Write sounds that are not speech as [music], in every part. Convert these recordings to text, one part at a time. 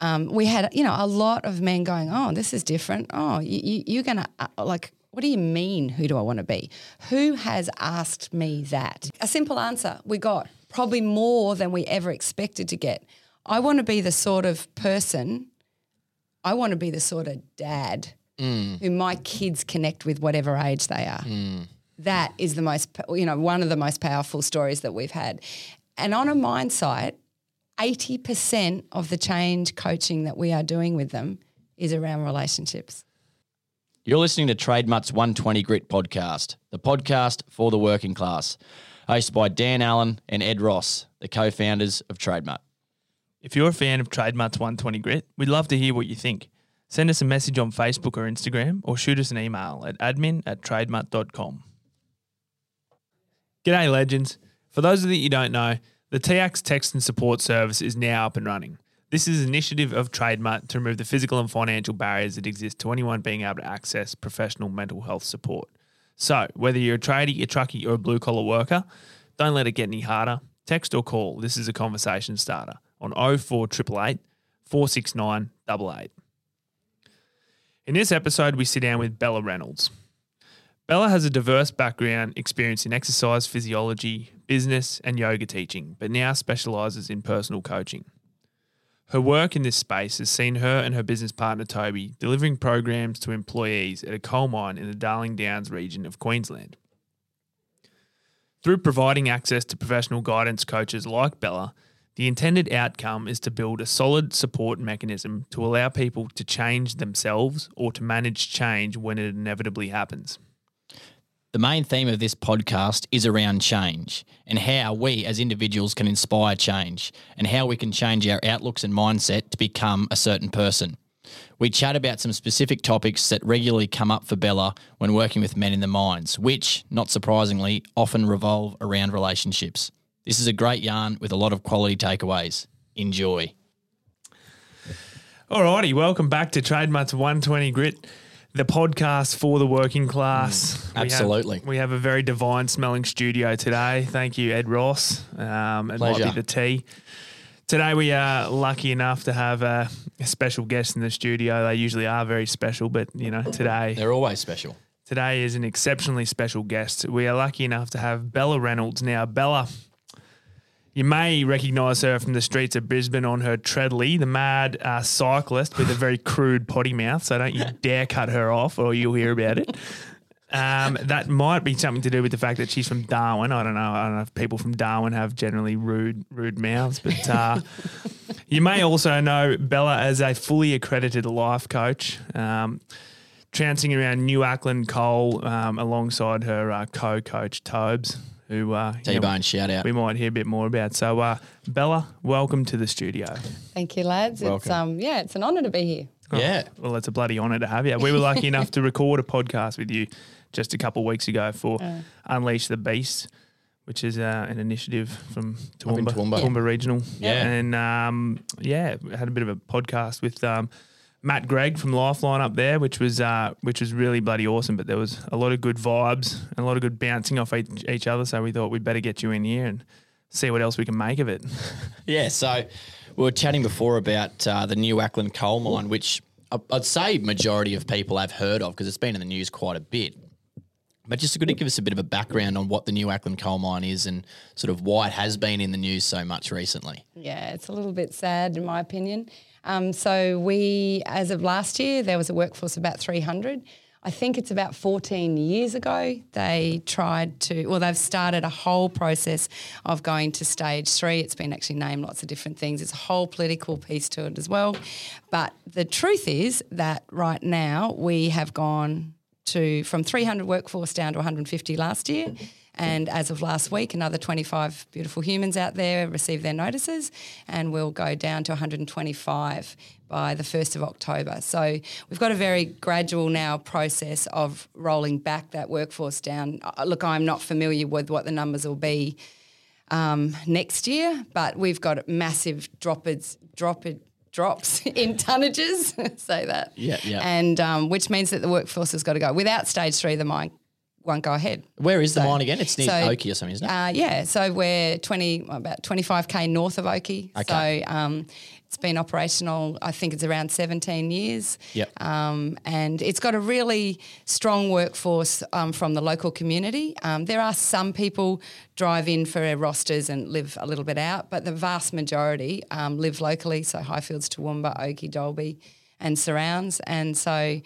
um, we had, you know, a lot of men going, oh, this is different. Oh, you, you, you're going to, uh, like, what do you mean, who do I want to be? Who has asked me that? A simple answer we got, probably more than we ever expected to get. I want to be the sort of person, I want to be the sort of dad who my kids connect with, whatever age they are. That is the most, you know, one of the most powerful stories that we've had. And on a mind site, 80% of the change coaching that we are doing with them is around relationships. You're listening to Trademutt's 120 Grit podcast, the podcast for the working class, hosted by Dan Allen and Ed Ross, the co-founders of Trademutt. If you're a fan of Trademutt's 120 Grit, we'd love to hear what you think. Send us a message on Facebook or Instagram or shoot us an email at admin at trademutt.com. G'day, legends. For those of you that you don't know, the TIACS text and support service is now up and running. This is an initiative of Trademutt to remove the physical and financial barriers that exist to anyone being able to access professional mental health support. So, whether you're a tradie, a truckie, or a blue collar worker, don't let it get any harder. Text or call. This is a conversation starter on 04888 469 88. In this episode, we sit down with Bella Reynolds. Bella has a diverse background experience in exercise physiology, business, and yoga teaching, but now specializes in personal coaching. Her work in this space has seen her and her business partner Toby delivering programs to employees at a coal mine in the Darling Downs region of Queensland. Through providing access to professional guidance coaches like Bella, the intended outcome is to build a solid support mechanism to allow people to change themselves or to manage change when it inevitably happens. The main theme of this podcast is around change and how we as individuals can inspire change and how we can change our outlooks and mindset to become a certain person. We chat about some specific topics that regularly come up for Bella when working with men in the mines, which, not surprisingly, often revolve around relationships. This is a great yarn with a lot of quality takeaways. Enjoy. Alrighty, welcome back to Trademutt's 120 Grit, the podcast for the working class. We have- absolutely. We have, a very divine smelling studio today. Thank you, Ed Ross. Um, it might be the tea. Today we are lucky enough to have a, a special guest in the studio. They usually are very special, but you know today They're always special. today is an exceptionally special guest. We are lucky enough to have Bella Reynolds. Now, Bella, you may recognise her from the streets of Brisbane on her Treadley, the mad uh, cyclist with a very crude potty mouth. So don't you [laughs] dare cut her off, or you'll hear about it. Um, that might be something to do with the fact that she's from Darwin. I don't know. I don't know if people from Darwin have generally rude, rude mouths, but uh, [laughs] you may also know Bella as a fully accredited life coach. Um, trouncing around New Acland Coal um, alongside her uh, co-coach Tobes, who uh, you know, T-Bone shout out. we might hear a bit more about. So, uh, Bella, welcome to the studio. Thank you, lads. It's um yeah, it's an honour to be here. Yeah. Well, it's a bloody honour to have you. We were lucky [laughs] enough to record a podcast with you just a couple of weeks ago for Unleash the Beast, which is uh, an initiative from Up in Toowoomba, Toowoomba. Regional. Yeah. And um, yeah, we had a bit of a podcast with um, Matt Gregg from Lifeline up there, which was uh, which was really bloody awesome. But there was a lot of good vibes and a lot of good bouncing off each, each other. So we thought we'd better get you in here and see what else we can make of it. [laughs] Yeah, so we were chatting before about uh, the New Acland coal mine, which I- I'd say majority of people have heard of because it's been in the news quite a bit. But just good to give us a bit of a background on what the New Acland coal mine is and sort of why it has been in the news so much recently. Yeah, it's a little bit sad in my opinion. Um, so we, as of last year, there was a workforce of about 300. I think it's about 14 years ago they tried to, well, they've started a whole process of going to stage three. It's been actually named lots of different things. It's a whole political piece to it as well. But the truth is that right now we have gone to from 300 workforce down to 150 last year. And as of last week, another 25 beautiful humans out there received their notices, and we'll go down to 125 by the 1st of October. So we've got a very gradual now process of rolling back that workforce down. Uh, Look, I'm not familiar with what the numbers will be um, next year, but we've got massive droppers, dropper, drops [laughs] in tonnages, [laughs] say that. Yeah, yeah. And um, which means that the workforce has got to go. Without stage three, the mine won't go ahead. Where is the mine again? It's near so, Oakey or something, isn't it? Uh, yeah, so we're 20, about 25k north of Oakey. Okay. So um, it's been operational, I think it's around 17 years. Yep. Um, and it's got a really strong workforce um, from the local community. Um, there are some people drive in for their rosters and live a little bit out, but the vast majority um, live locally. So Highfields, Toowoomba, Oakey, Dalby, and surrounds. And so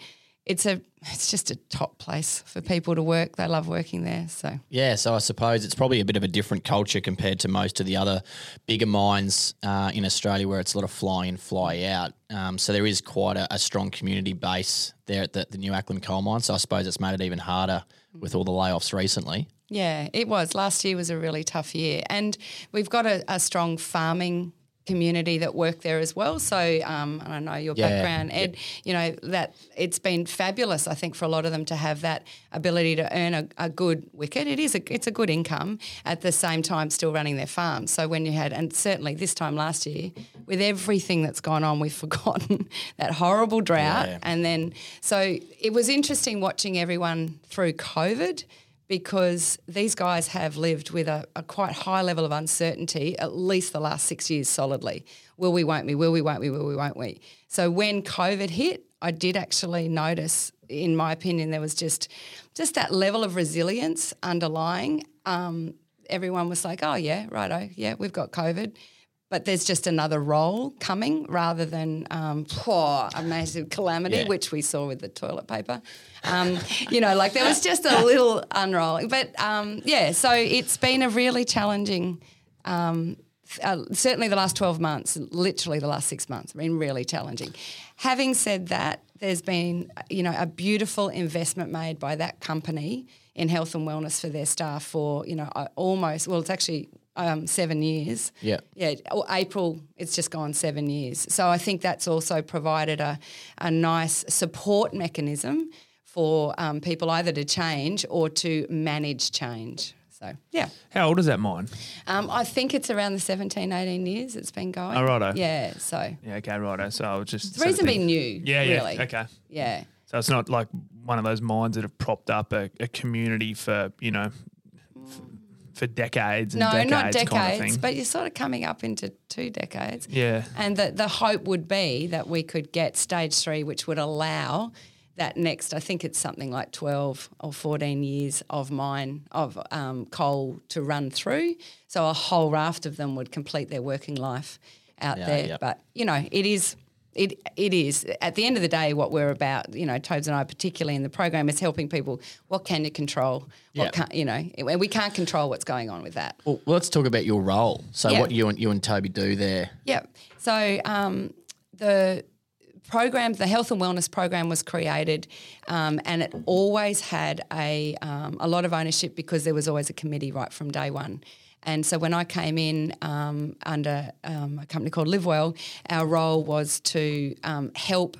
it's a it's just a top place for people to work. They love working there. So Yeah, so I suppose it's probably a bit of a different culture compared to most of the other bigger mines uh, in Australia where it's a lot of fly in, fly out. Um, so there is quite a, a strong community base there at the, the New Acland coal mine. So I suppose it's made it even harder with all the layoffs recently. Yeah, it was. Last year was a really tough year. And we've got a, a strong farming community that work there as well. So um, and I know your Yeah, background, Ed, you know, that it's been fabulous, I think, for a lot of them to have that ability to earn a, a good wicket. It is a, it's a good income at the same time still running their farm. So when you had, and certainly this time last year, with everything that's gone on, we've [laughs] forgotten that horrible drought. Yeah. And then, so it was interesting watching everyone through COVID because these guys have lived with a, a quite high level of uncertainty at least the last six years solidly. Will we, won't we? Will we, won't we? Will we, won't we? So when COVID hit, I did actually notice, in my opinion, there was just just that level of resilience underlying. Um, everyone was like, "Oh yeah, righto, yeah, we've got COVID." But there's just another role coming rather than um, poor, a massive calamity, Yeah. which we saw with the toilet paper. Um, you know, like there was just a little unrolling. But um, yeah, so it's been a really challenging, um, uh, certainly the last 12 months, literally the last six months, have been really challenging. Having said that, there's been, you know, a beautiful investment made by that company in health and wellness for their staff for, you know, almost, well, it's actually um, seven years. Yeah. Yeah, or April, it's just gone seven years. So I think that's also provided a, a nice support mechanism for um, people either to change or to manage change. So, yeah. How old is that mine? Um, I think it's around the 17, 18 years it's been going. Oh, righto. Yeah, so Yeah, okay, righto. So I was just it's sort of reasonably new, Yeah, yeah. really. Okay. Yeah. So it's not like one of those mines that have propped up a, a community for you know f- for decades and No, decades, not decades, kind of but you're sort of coming up into two decades. yeah, And the, the hope would be that we could get stage three, which would allow that next, I think it's something like 12 or 14 years of mine, of um, coal to run through. So a whole raft of them would complete their working life out Yeah, there. yep. But, you know, it is. It, it is at the end of the day what we're about you know Tobes and I particularly in the program is helping people what can you control what Yeah. can't you know and we can't control what's going on with that Well, let's talk about your role. So Yeah. what you and you and Toby do there. Yeah. So um, the program, the health and wellness program, was created, um, and it always had a um, a lot of ownership because there was always a committee right from day one. And so when I came in um, under um, a company called Livewell, our role was to um, help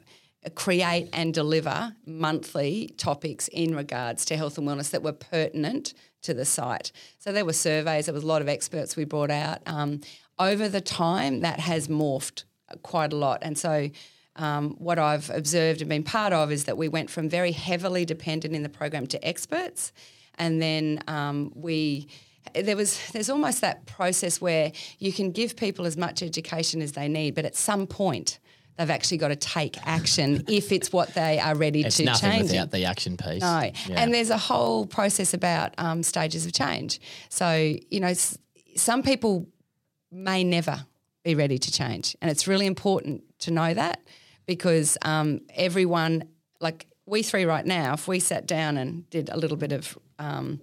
create and deliver monthly topics in regards to health and wellness that were pertinent to the site. So there were surveys, there was a lot of experts we brought out. Um, over the time, that has morphed quite a lot. And so um, what I've observed and been part of is that we went from very heavily dependent in the program to experts, and then um, we there was there's almost that process where you can give people as much education as they need, but at some point they've actually got to take action if it's what they are ready It's to nothing change. without the action piece. No, Yeah. and there's a whole process about um, stages of change. So you know, s- some people may never be ready to change, and it's really important to know that because um, everyone, like we three right now, if we sat down and did a little bit of um,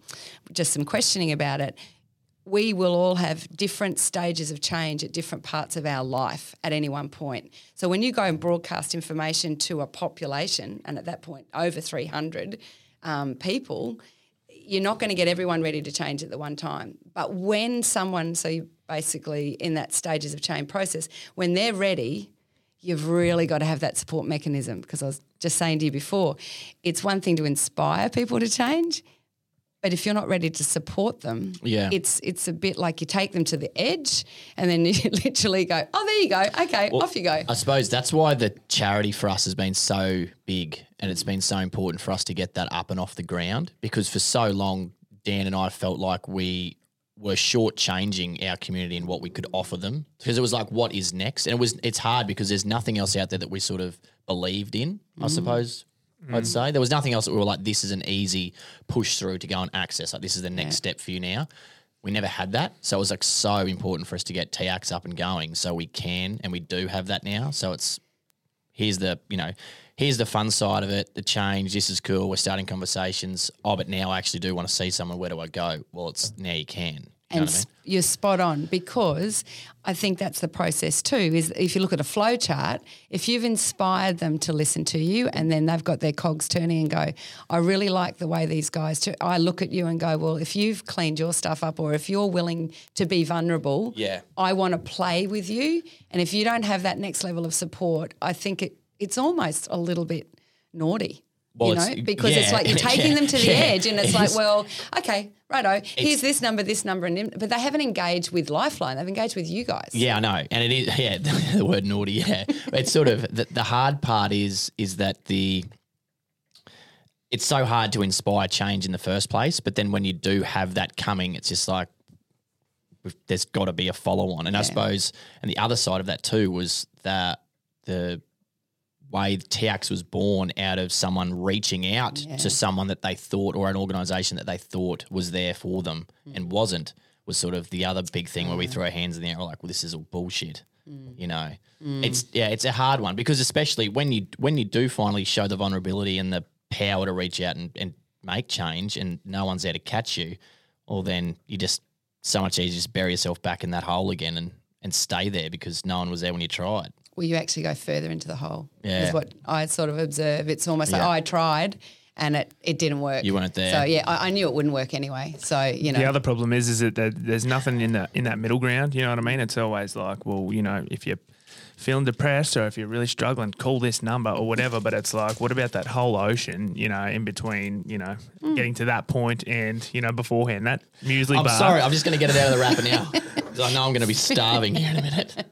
just some questioning about it, we will all have different stages of change at different parts of our life at any one point. So when you go and broadcast information to a population, and at that point over 300 um, people, you're not going to get everyone ready to change at the one time. But when someone, so you basically in that stages of change process, when they're ready, you've really got to have that support mechanism. Because I was just saying to you before, it's one thing to inspire people to change, but if you're not ready to support them, Yeah. it's it's a bit like you take them to the edge and then [laughs] you literally go, oh, there you go, okay, off you go. I suppose that's why the charity for us has been so big and it's been so important for us to get that up and off the ground because for so long, Dan and I felt like we were shortchanging our community and what we could offer them because it was like, what is next? And it was it's hard because there's nothing else out there that we sort of believed in. I mm. suppose I'd mm. say there was nothing else that we were like, this is an easy push through to go and access. Like this is the next step for you now. We never had that, so it was like so important for us to get TIACS up and going. So we can and we do have that now. So it's here's the you know here's the fun side of it the change this is cool we're starting conversations oh but now i actually do want to see someone where do i go well it's now you can You and I mean? you're spot on because I think that's the process too. Is if you look at a flow chart, if you've inspired them to listen to you, and then they've got their cogs turning and go, I really like the way these guys. Do. I look at you and go, well, if you've cleaned your stuff up, or if you're willing to be vulnerable, Yeah. I want to play with you. And if you don't have that next level of support, I think it it's almost a little bit naughty. Well, you know, it's- because it's like you're [laughs] taking yeah, them to the [laughs] yeah. edge, and it's It like, [laughs] well, okay, righto. Here's this number, this number, and but they haven't engaged with Lifeline. They've engaged with you guys. yeah i know and it is yeah the word naughty yeah it's sort of the, the hard part is is that the it's so hard to inspire change in the first place but then when you do have that coming it's just like there's got to be a follow on and i suppose and the other side of that too was that the way TIACS was born out of someone reaching out to someone that they thought or an organization that they thought was there for them hmm. and wasn't was sort of the other big thing where we throw our hands in the air like well this is all bullshit hmm. you know? Hmm. It's yeah it's a hard one because especially when you when you do finally show the vulnerability and the power to reach out and, and make change and no one's there to catch you well then you just so much easier just bury yourself back in that hole again and and stay there because no one was there when you tried Well, you actually go further into the hole. Yeah. Is what I sort of observe. It's almost like Yeah. oh, I tried and it, it didn't work. You weren't there. So yeah, I, I knew it wouldn't work anyway. So you know, The other problem is, is that there's nothing in that in that middle ground. You know what I mean? It's always like, well, you know, if you're feeling depressed or if you're really struggling, call this number or whatever. But it's like, what about that whole ocean? You know, in between, you know, Hmm. getting to that point and you know beforehand that muesli I'm bar. sorry, I'm just going to get it out of the wrapper now. 'Cause [laughs] I know I'm going to be starving here in a minute.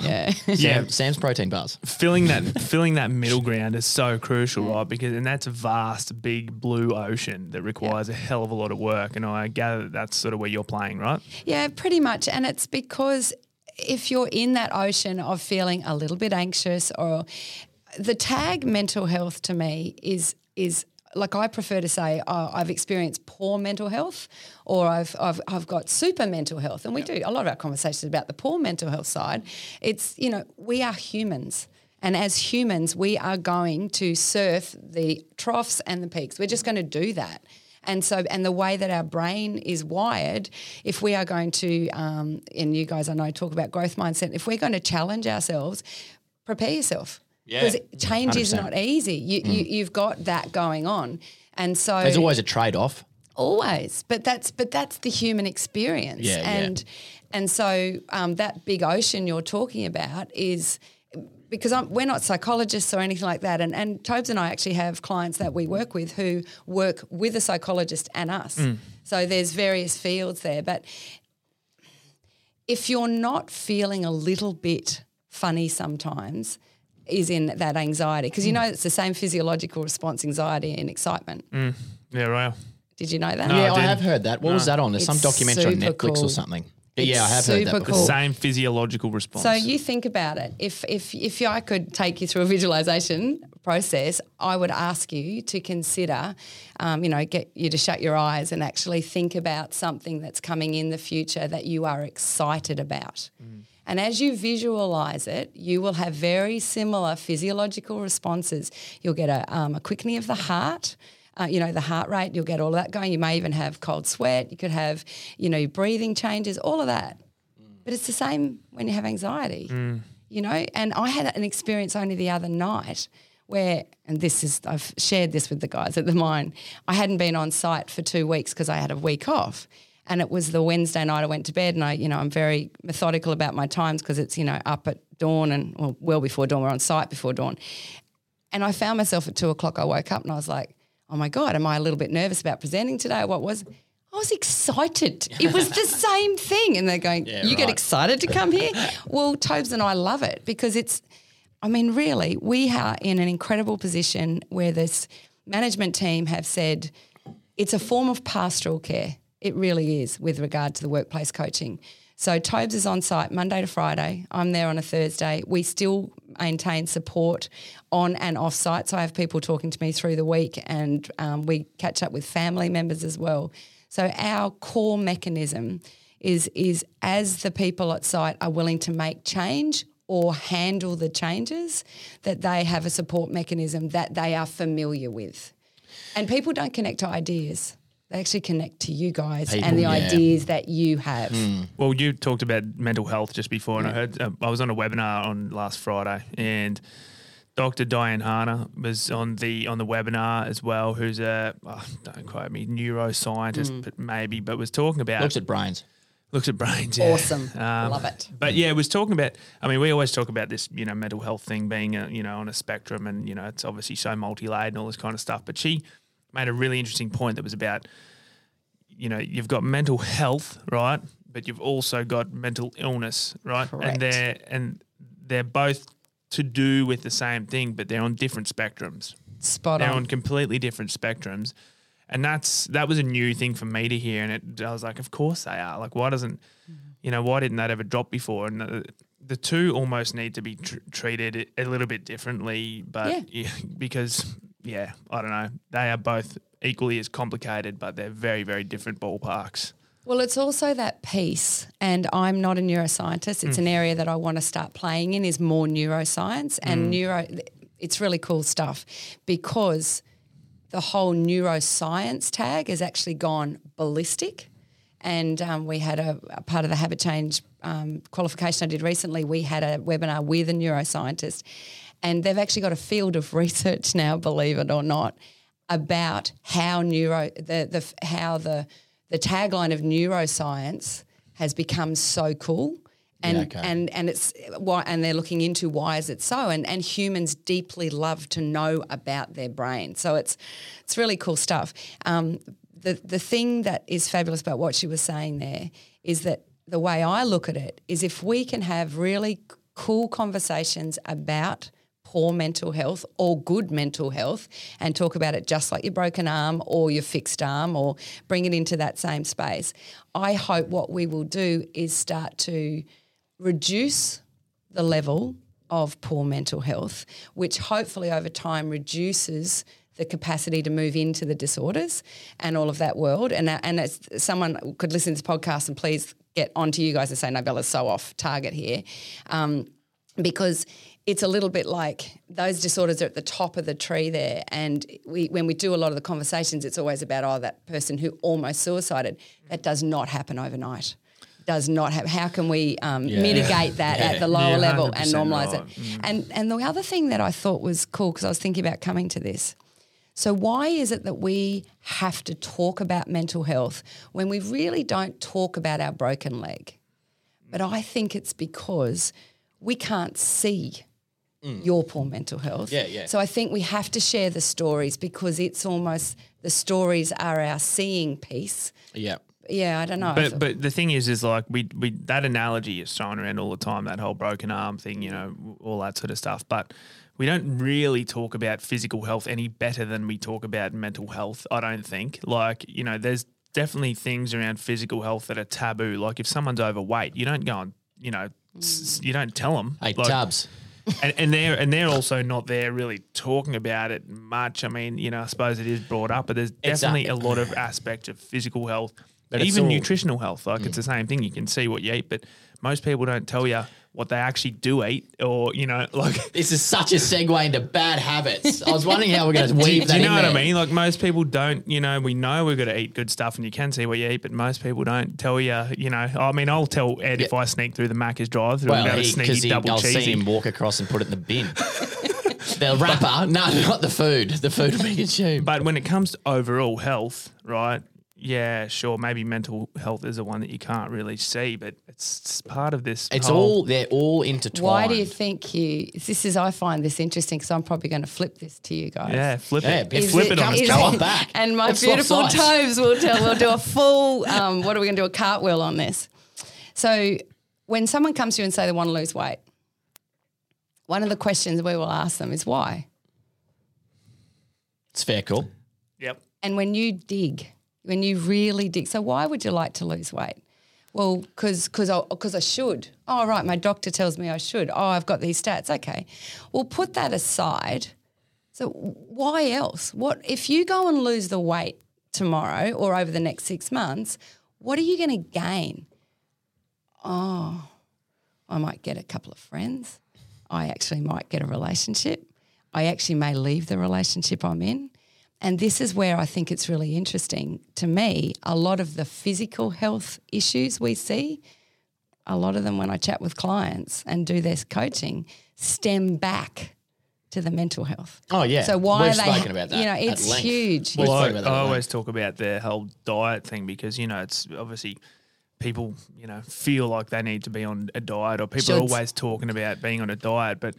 Yeah. [laughs] yeah, Sam's protein bars. filling that filling that middle ground is so crucial, Mm. right? Because and that's a vast, big blue ocean that requires a hell of a lot of work. And I gather that that's sort of where you're playing, right? Yeah, pretty much. And it's because if you're in that ocean of feeling a little bit anxious or the tag mental health to me is is like I prefer to say oh, I've experienced poor mental health or I've, I've I've got super mental health. And we do a lot of our conversations about the poor mental health side. It's you know we are humans. And as humans we are going to surf the troughs and the peaks. We're just going to do that. And so, and the way that our brain is wired, if we are going to, um, and you guys I know talk about growth mindset, if we're going to challenge ourselves, prepare yourself. Yeah. Because change is 100%. not easy. You, you, you've got that going on. And so There's always a trade off. always but that's but that's the human experience Yeah, yeah. and and so um, that big ocean you're talking about is because I'm, we're not psychologists or anything like that and and Tobes and I actually have clients that we work with who work with a psychologist and us so there's various fields there but if you're not feeling a little bit funny sometimes is in that anxiety because you mm. know it's the same physiological response anxiety and excitement mm. Yeah, right. did you know that No, yeah, I dude. have heard that. What was that on? There's some documentary on Netflix cool. or something. Yeah, It's yeah, I have heard super that The before. cool. same physiological response. So you think about it. If if if I could take you through a visualization process, I would ask you to consider, um, you know, get you to shut your eyes and actually think about something that's coming in the future that you are excited about. Mm. And as you visualize it, you will have very similar physiological responses. You'll get a, um, a quickening of the heart. Uh, you know, the heart rate, you'll get all of that going. You may even have cold sweat. You could have, you know, breathing changes, all of that. But it's the same when you have anxiety, you know. And I had an experience only the other night where, and this is, I've shared this with the guys at the mine. I hadn't been on site for two weeks because I had a week off. And it was the Wednesday night I went to bed, and I, you know, I'm very methodical about my times because it's, you know, up at dawn and well, well before dawn. We're on site before dawn. And I found myself at two o'clock. I woke up and I was like, oh my God, am I a little bit nervous about presenting today? What was I was excited. It was the [laughs] same thing. And they're going, Yeah, You get excited to come here? [laughs] well, Tobes and I love it because it's, I mean, really, we are in an incredible position where this management team have said it's a form of pastoral care. It really is with regard to the workplace coaching. So Tobes is on site Monday to Friday. I'm there on a Thursday. We still maintain support on and off site. So I have people talking to me through the week, and um, we catch up with family members as well. So our core mechanism is is as the people at site are willing to make change or handle the changes, that they have a support mechanism that they are familiar with. And people don't connect to ideas. They actually connect to you guys People, and the yeah. ideas that you have. Hmm. Well, you talked about mental health just before, and I heard uh, I was on a webinar on last Friday, and Dr. Diane Harner was on the on the webinar as well. Who's a oh, don't quote me neuroscientist, hmm. but maybe, but was talking about Looks at brains. looks at brains. yeah. Awesome. I [laughs] um, love it. But yeah, was talking about. I mean, we always talk about this, you know, mental health thing being, a, you know, on a spectrum, and you know, it's obviously so multi-layered and all this kind of stuff. But she made a really interesting point that was about, you know, you've got mental health, right? But you've also got mental illness, right? Correct. And they're and they're both to do with the same thing, but they're on different spectrums. Spot They're on. on completely different spectrums. And that's that was a new thing for me to hear, and it, I was like, of course they are. Like, why doesn't, you know, why didn't that ever drop before? And the, the two almost need to be tr- treated a little bit differently, but yeah. [laughs] because yeah, I don't know, they are both equally as complicated, but they're very very different ballparks. Well, it's also that piece, and I'm not a neuroscientist. It's an area that I want to start playing in is more neuroscience and neuro. It's really cool stuff because the whole neuroscience tag has actually gone ballistic. And um, we had a, a part of the habit change um, qualification I did recently. We had a webinar with a neuroscientist, and they've actually got a field of [laughs] research now, believe it or not, about how neuro the the how the the tagline of neuroscience has become so cool. And, Yeah, okay. and and it's why and they're looking into why is it so and and humans deeply love to know about their brain so it's it's really cool stuff um, the the thing that is fabulous about what she was saying there is that the way I look at it is if we can have really cool conversations about poor mental health or good mental health and talk about it just like your broken arm or your fixed arm or bring it into that same space. I hope what we will do is start to reduce the level of poor mental health, which hopefully over time reduces the capacity to move into the disorders and all of that world. And uh, and as someone could listen to this podcast and please get onto you guys and say, no, Bella's so off target here. Um, because it's a little bit like those disorders are at the top of the tree there. And we, when we do a lot of the conversations, it's always about, oh, that person who almost suicided. That does not happen overnight. Does not have. How can we um, Yeah. mitigate that at the lower Yeah, level and normalize right. it? And and the other thing that I thought was cool because I was thinking about coming to this. So why is it that we have to talk about mental health when we really don't talk about our broken leg? But I think it's because we can't see your poor mental health. Mm. Yeah, yeah. So I think we have to share the stories because it's almost the stories are our seeing piece. Yeah. Yeah, I don't know. But but the thing is, is like we we that analogy is thrown around all the time. That whole broken arm thing, you know, all that sort of stuff. But we don't really talk about physical health any better than we talk about mental health. I don't think. Like you know, there's definitely things around physical health that are taboo. Like if someone's overweight, you don't go and you know, s- you don't tell them. Hey, like, Tubbs. And, and they're and they're also not there really talking about it much. I mean, you know, I suppose it is brought up, but there's definitely a lot of aspects of physical health, But even all- Mm. nutritional health. Like it's the same thing. You can see what you eat, but most people don't tell you what they actually do eat, or you know, [laughs] like. This is such a segue into bad habits. I was wondering how we're going [laughs] to Do, weave do that you know in what I mean? Like most people don't, you know, we know we've got to eat good stuff and you can see what you eat, but most people don't tell you, you know. I mean, I'll tell Ed if I sneak through the Macca's drive through Well, and have a because sneaky he, double I'll see him walk across and put it in the bin. [laughs] the wrapper, no, not the food. The food will be consumed. But when it comes to overall health, right? Yeah, sure. Maybe mental health is the one that you can't really see, but it's, it's part of this. It's whole- all they're all intertwined. Why do you think you? This is I find this interesting because I'm probably going to flip this to you guys. Yeah, flip Yeah, it. yeah, flip it, on come- its is come on back. And my Let's beautiful sides. toes will tell. We'll do a [laughs] full. Um, what are we going to do? A cartwheel on this. So when someone comes to you and say they want to lose weight, one of the questions we will ask them is why. It's fair call. Yep. And when you dig when you really dig. So why would you like to lose weight? Well, because because I, 'cause I should. Oh, right, my doctor tells me I should. Oh, I've got these stats. Okay, well, put that aside. So why else? What if you go and lose the weight tomorrow or over the next six months? What are you going to gain? Oh, I might get a couple of friends. I actually might get a relationship. I actually may leave the relationship I'm in. And this is where I think it's really interesting to me. A lot of the physical health issues we see, a lot of them when I chat with clients and do this coaching, stem back to the mental health. Oh, yeah. So why We've are they? spoken about that You know, it's huge. Well, I, spoken about that I always talk about the whole diet thing because you know it's obviously people you know feel like they need to be on a diet or people are always talking about being on a diet, but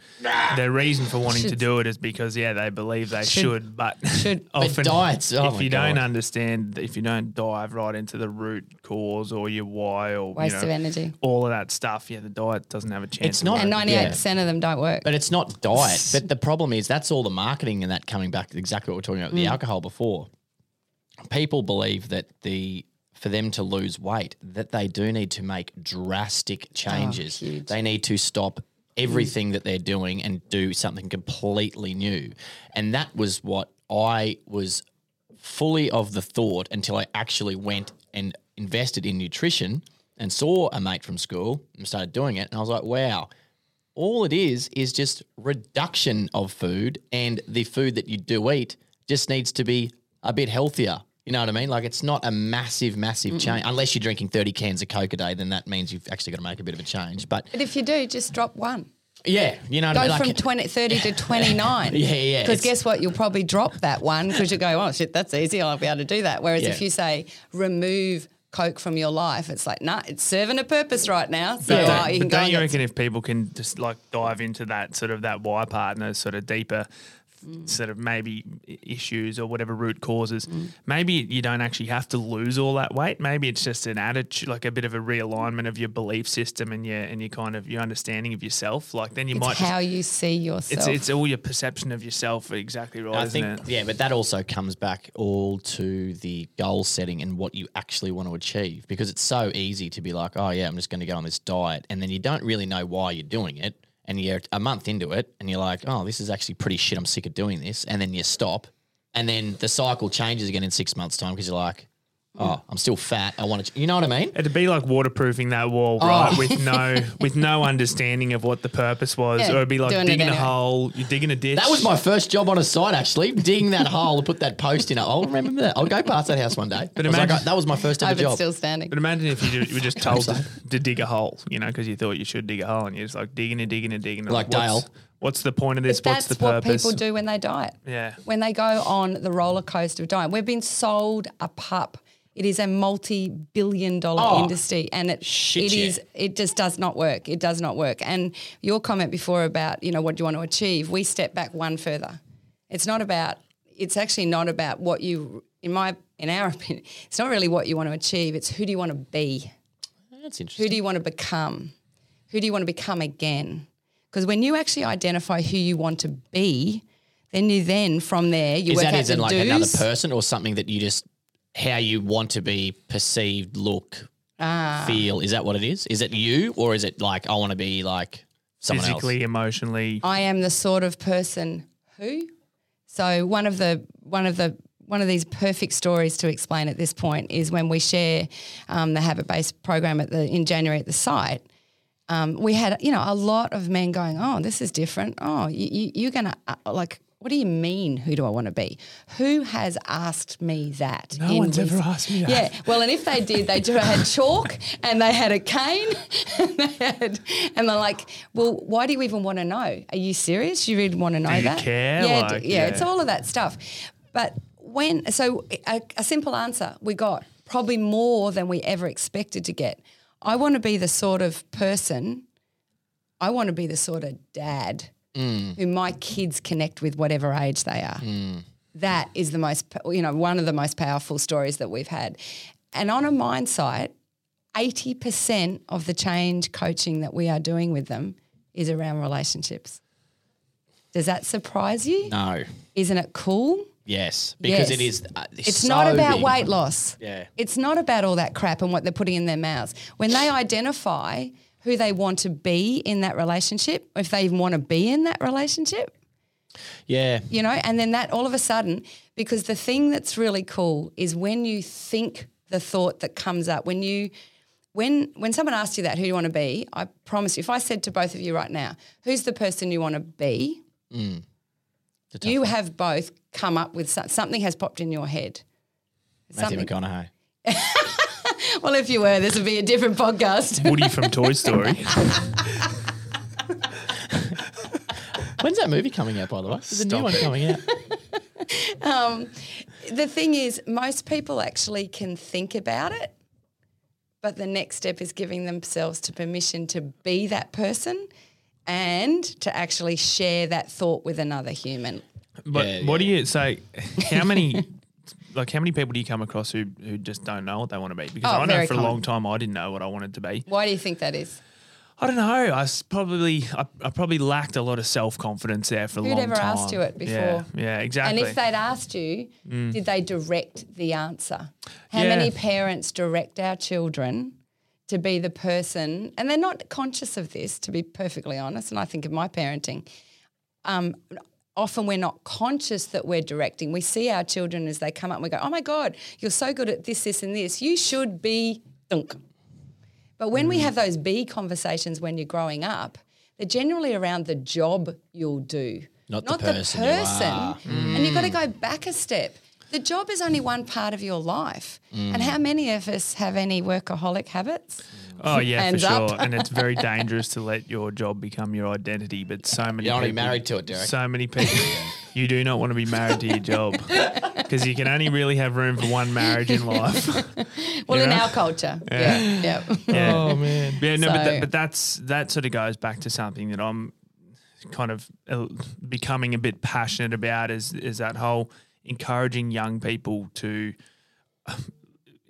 their reason for wanting to do it is because yeah they believe they should, Should. but Should. But often diets- oh if my you don't understand if you don't dive right into the root cause or your why or Waste you of know, energy. all of that stuff, yeah the diet doesn't have a chance. It's not- And 98% of them don't work. But it's not diet. But the problem is that's all the marketing and that coming back to exactly what we we're talking about with the mm. alcohol before. People believe that the for them to lose weight, that they do need to make drastic oh, changes. huge. they need to stop everything that they're doing and do something completely new. And that was what I was fully of the thought until I actually went and invested in nutrition and saw a mate from school and started doing it. And I was like, wow, all it is is just reduction of food and the food that you do eat just needs to be a bit healthier. You know what I mean? Like it's not a massive, massive change. Unless you're drinking 30 cans of Coke a day, then that means you've actually got to make a bit of a change. But But if you do, just drop one. yeah, you know what Go I mean? Like, from 20, 30 to [laughs] 29. Yeah, yeah, Because guess what? You'll probably drop that one because you go, oh, shit, that's easy. I'll be able to do that. Whereas Yeah. if you say remove Coke from your life, it's like, nah, it's serving a purpose right now. So But uh, don't, you can but go don't you reckon if people can just like dive into that sort of that why part and those sort of deeper Mm. sort of maybe issues or whatever root causes, maybe you don't actually have to lose all that weight. Maybe it's just an attitude, like a bit of a realignment of your belief system and your and your kind of your understanding of yourself. Like then you it's might just, how you see yourself. it's it's all your perception of yourself. Exactly right, I isn't think, it? yeah, but that also comes back all to the goal setting and what you actually want to achieve because it's so easy to be like, oh, yeah, I'm just going to go on this diet. And then you don't really know why you're doing it. And you're a month into it and you're like, oh, this is actually pretty shit. I'm sick of doing this. And then you stop. And then the cycle changes again in six months' time because you're like, oh, I'm still fat. I want to, you know what I mean? It'd be like waterproofing that wall, Oh. right? With no with no understanding of what the purpose was, Yeah, or it'd be like doing it digging a hole, you're digging a ditch. That was my first job on a site, actually, digging that hole to put that post in. It. I'll remember that. I'll go past that house one day. But imagine- that was my first ever job. still standing. But imagine if you, ju- you were just [laughs] told to, to dig a hole, you know, because you thought you should dig a hole, and you're just like digging and digging and digging. and Like what's, Dale. What's the point of this? But What's that's the what people do when they diet. Yeah. When they go on the roller coaster of diet. We've been sold a pup. It is a multi-billion dollar Oh, industry and it shit, it yeah. is it just does not work. It does not work. And your comment before about, you know, what do you want to achieve? We step back one further. It's not about it's actually not about what you in my in our [laughs] opinion, it's not really what you want to achieve. It's who do you want to be? That's interesting. Who do you want to become? Who do you want to become again? Because when you actually identify who you want to be, then you then from there you Is work that out the like do's. another person or something that you just how you want to be perceived, look, Ah. feel? Is that what it is? Is it you or is it like I want to be like someone else? Physically, emotionally. I am the sort of person who. So one of the one of the one of these perfect stories to explain at this point is when we share um, the habit based program at the in January at the site. Um, we had you know a lot of men going, oh, this is different. Oh, you, you, you're gonna uh, like. What do you mean? Who do I want to be? Who has asked me that? No one's ever asked me that. Yeah, well, and if they did, they had chalk and they had a cane, [laughs] and they had, and they're like, "Well, why do you even want to know? Are you serious? You really want to know you that? care? Yeah, Like, d- yeah, it's all of that stuff. But when, so a, a simple answer we got probably more than we ever expected to get. I want to be the sort of person. I want to be the sort of dad who my kids connect with, whatever age they are that is the most, you know, one of the most powerful stories that we've had. And on a mind site, 80% of the change coaching that we are doing with them is around relationships. Does that surprise you? No. Isn't it cool? Yes, because it Yes. is. Uh, It's so not about big. weight loss. Yeah. It's not about all that crap and what they're putting in their mouths. When they identify who they want to be in that relationship, if they even want to be in that relationship, Yeah, you know, and then that all of a sudden, because the thing that's really cool is when you think the thought that comes up, when you when when someone asks you that, who do you want to be? I promise you, if I said to both of you right now, who's the person you want to be? Mm. Tough You one. have both come up with something has popped in your head. Matthew Something. McConaughey. [laughs] Well, if you were, this would be a different podcast. Woody from Toy [laughs] Story. When's that movie coming out? By the way, there's a new one it. coming out. [laughs] Um, the thing is, most people actually can think about it, but the next step is giving themselves to permission to be that person and to actually share that thought with another human. But Yeah, what do you say? How many, [laughs] like, how many people do you come across who, who just don't know what they want to be? Because Oh, I know for a long time I didn't know what I wanted to be. Why do you think that is? I don't know. I probably, I, I probably lacked a lot of self confidence there for a long time. Who'd ever asked you it before? yeah, exactly. And if they'd asked you, did they direct the answer? How Yeah. many parents direct our children to be the person, and they're not conscious of this, to be perfectly honest, and I think of my parenting. Um, often we're not conscious that we're directing. We see our children as they come up and we go, oh my God, you're so good at this, this, and this. You should be dunk. But when Mm. we have those B conversations when you're growing up, they're generally around the job you'll do, Not the person you are. And you've got to go back a step. The job is only one part of your life. Mm. And how many of us have any workaholic habits? Oh yeah, [laughs] for sure. and it's very [laughs] dangerous to let your job become your identity. But so many You don't wanna be people- married to it, Derek. So many people. you do not want to be married to your job [laughs] because you can only really have room for one marriage in life. Well, You in know? our culture. Yeah. Yeah. Yeah. Oh man. Yeah, no, but, that, but that's that sort of goes back to something that I'm kind of uh, becoming a bit passionate about is is that whole encouraging young people to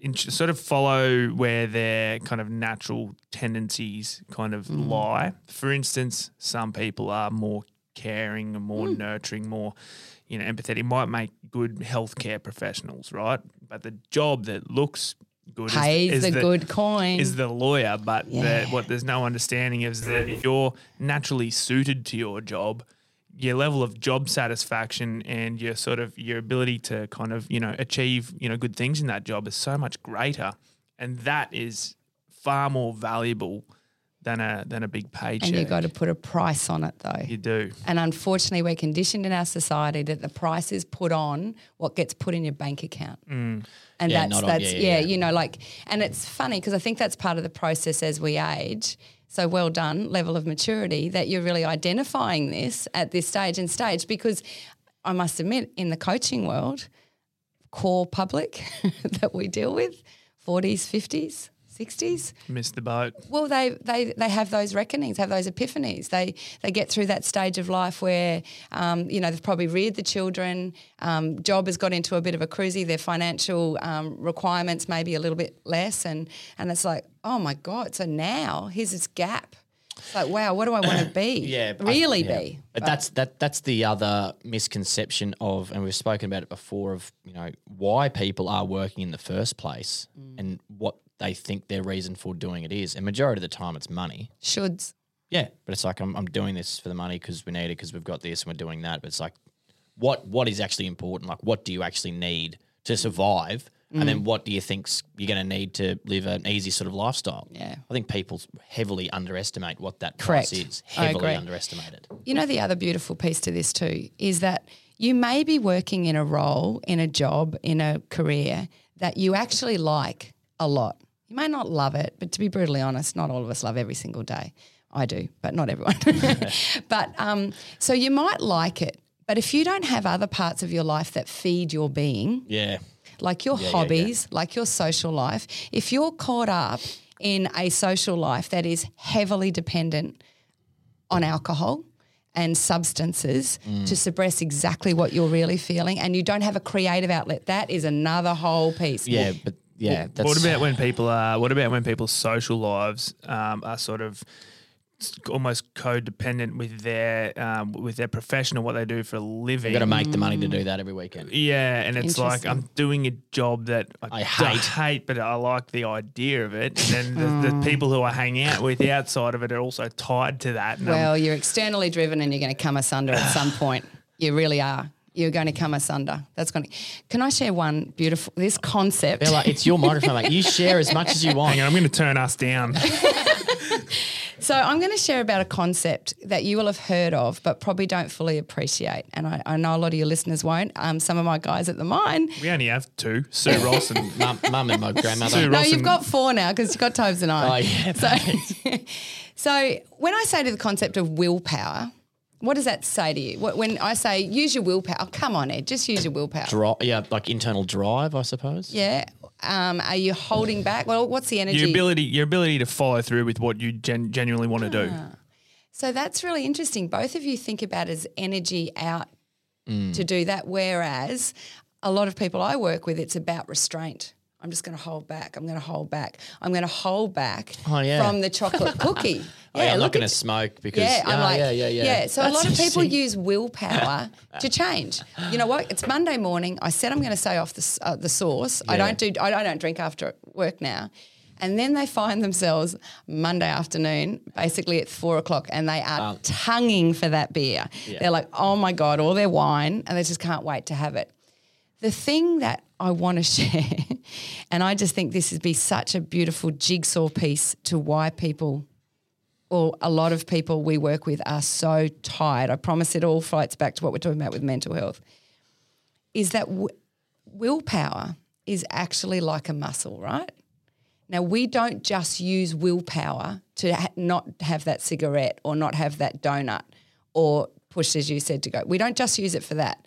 in, sort of follow where their kind of natural tendencies kind of mm. lie. For instance, some people are more caring and more mm. nurturing, more you know empathetic. Might make good healthcare professionals, right? But the job that looks good Pays is, is the good coin. is the lawyer, but Yeah. the, what there's no understanding is that if you're naturally suited to your job, your level of job satisfaction and your sort of your ability to kind of you know achieve you know good things in that job is so much greater, and that is far more valuable than a than a big paycheck. and you've got to put a price on it, though. you do. And unfortunately, we're conditioned in our society that the price is put on what gets put in your bank account. Mm. And Yeah, that's not on- that's yeah, yeah, yeah, yeah. you know, like, and it's funny because I think that's part of the process as we age. So well done, level of maturity that you're really identifying this at this stage and stage because I must admit, in the coaching world, core public [laughs] that we deal with, 40s, 50s, 60s, Missed the boat. well, they, they they have those reckonings, have those epiphanies. They they get through that stage of life where um, you know they've probably reared the children. Um, job has got into a bit of a cruisy. Their financial um, requirements maybe a little bit less, and and it's like, oh my god! So now here's this gap. It's like, wow, what do I want to be? [coughs] Yeah, I- really yeah. be. But that's that. That's the other misconception of, and we've spoken about it before of you know why people are working in the first place Mm. and what they think their reason for doing it is. And majority of the time, it's money. Shoulds. Yeah, but it's like I'm, I'm doing this for the money because we need it because we've got this and we're doing that. But it's like, what what is actually important? Like, what do you actually need to survive? And Mm. then what do you think you're going to need to live an easy sort of lifestyle? Yeah. I think people heavily underestimate what that price Correct. is. I Heavily agree. underestimated. You know, the other beautiful piece to this too is that you may be working in a role, in a job, in a career that you actually like a lot. You may not love it, but to be brutally honest, not all of us love every single day. I do, but not everyone. [laughs] but um, so you might like it, but if you don't have other parts of your life that feed your being, Yeah. like your Yeah, yeah, hobbies, like your social life, if you're caught up in a social life that is heavily dependent on alcohol and substances Mm. to suppress exactly what you're really feeling, and you don't have a creative outlet, that is another whole piece. Yeah, but yeah, that's what about when people are? What about when people's social lives um, are sort of almost codependent with their um, with their profession or what they do for a living. You've got to make the money to do that every weekend. Yeah, and it's like I'm doing a job that I, I hate. hate, but I like the idea of it. And then the, the people who I hang out with outside of it are also tied to that. And I'm- Well, you're externally driven and you're going to come asunder at some [sighs] point. You really are. You're going to come asunder. That's going to. Can I share one beautiful, this concept? Bella, it's your microphone, mate. You share as much as you want. hang on, I'm going to turn us down. [laughs] [laughs] So I'm going to share about a concept that you will have heard of, but probably don't fully appreciate. And I, I know a lot of your listeners won't. Um, some of my guys at the mine. we only have two, Sue Ross and [laughs] Mum, mum and my grandmother. Sue No, Ross you've got four now because you've got Tobes and I. Oh, yeah, So, so when I say to the concept of willpower, what does that say to you? What, when I say use your willpower, come on, Ed, just use your willpower. Dri- yeah, like internal drive, I suppose. Yeah. Um, are you holding back? Well, what's the energy? your ability your ability to follow through with what you gen- genuinely want to do. So that's really interesting. Both of you think about as energy out Mm. to do that, whereas a lot of people I work with, it's about restraint. I'm just going to hold back. I'm going to hold back. I'm going to hold back Oh, yeah. from the chocolate [laughs] cookie. Oh, yeah, I'm not going to smoke because Yeah, I'm oh, like, yeah, yeah, yeah. yeah. So a lot of people use willpower to [laughs] change. You know what? It's Monday morning. I said I'm going to say off the uh, the sauce. I don't do. I, I don't drink after work now. And then they find themselves Monday afternoon, basically at four o'clock, and they are tonguing for that beer. They're like, oh my God, all their wine, and they just can't wait to have it. The thing that I want to [laughs] share, and I just think this would be such a beautiful jigsaw piece to why people or a lot of people we work with are so tired. I promise it all fights back to what we're talking about with mental health. Is that w- willpower is actually like a muscle, right? Now, we don't just use willpower to ha- not have that cigarette or not have that donut or push, as you said, to go. We don't just use it for that.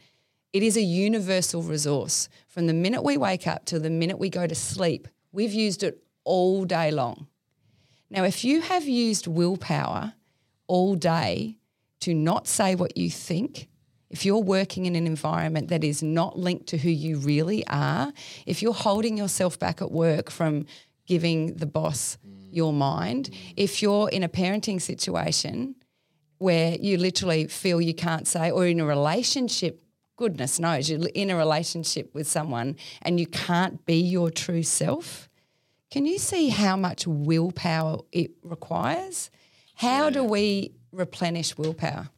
It is a universal resource. From the minute we wake up till the minute we go to sleep, we've used it all day long. Now, if you have used willpower all day to not say what you think, if you're working in an environment that is not linked to who you really are, if you're holding yourself back at work from giving the boss your mind, if you're in a parenting situation where you literally feel you can't say, or in a relationship, goodness knows, you're in a relationship with someone and you can't be your true self, can you see how much willpower it requires? How do we replenish willpower?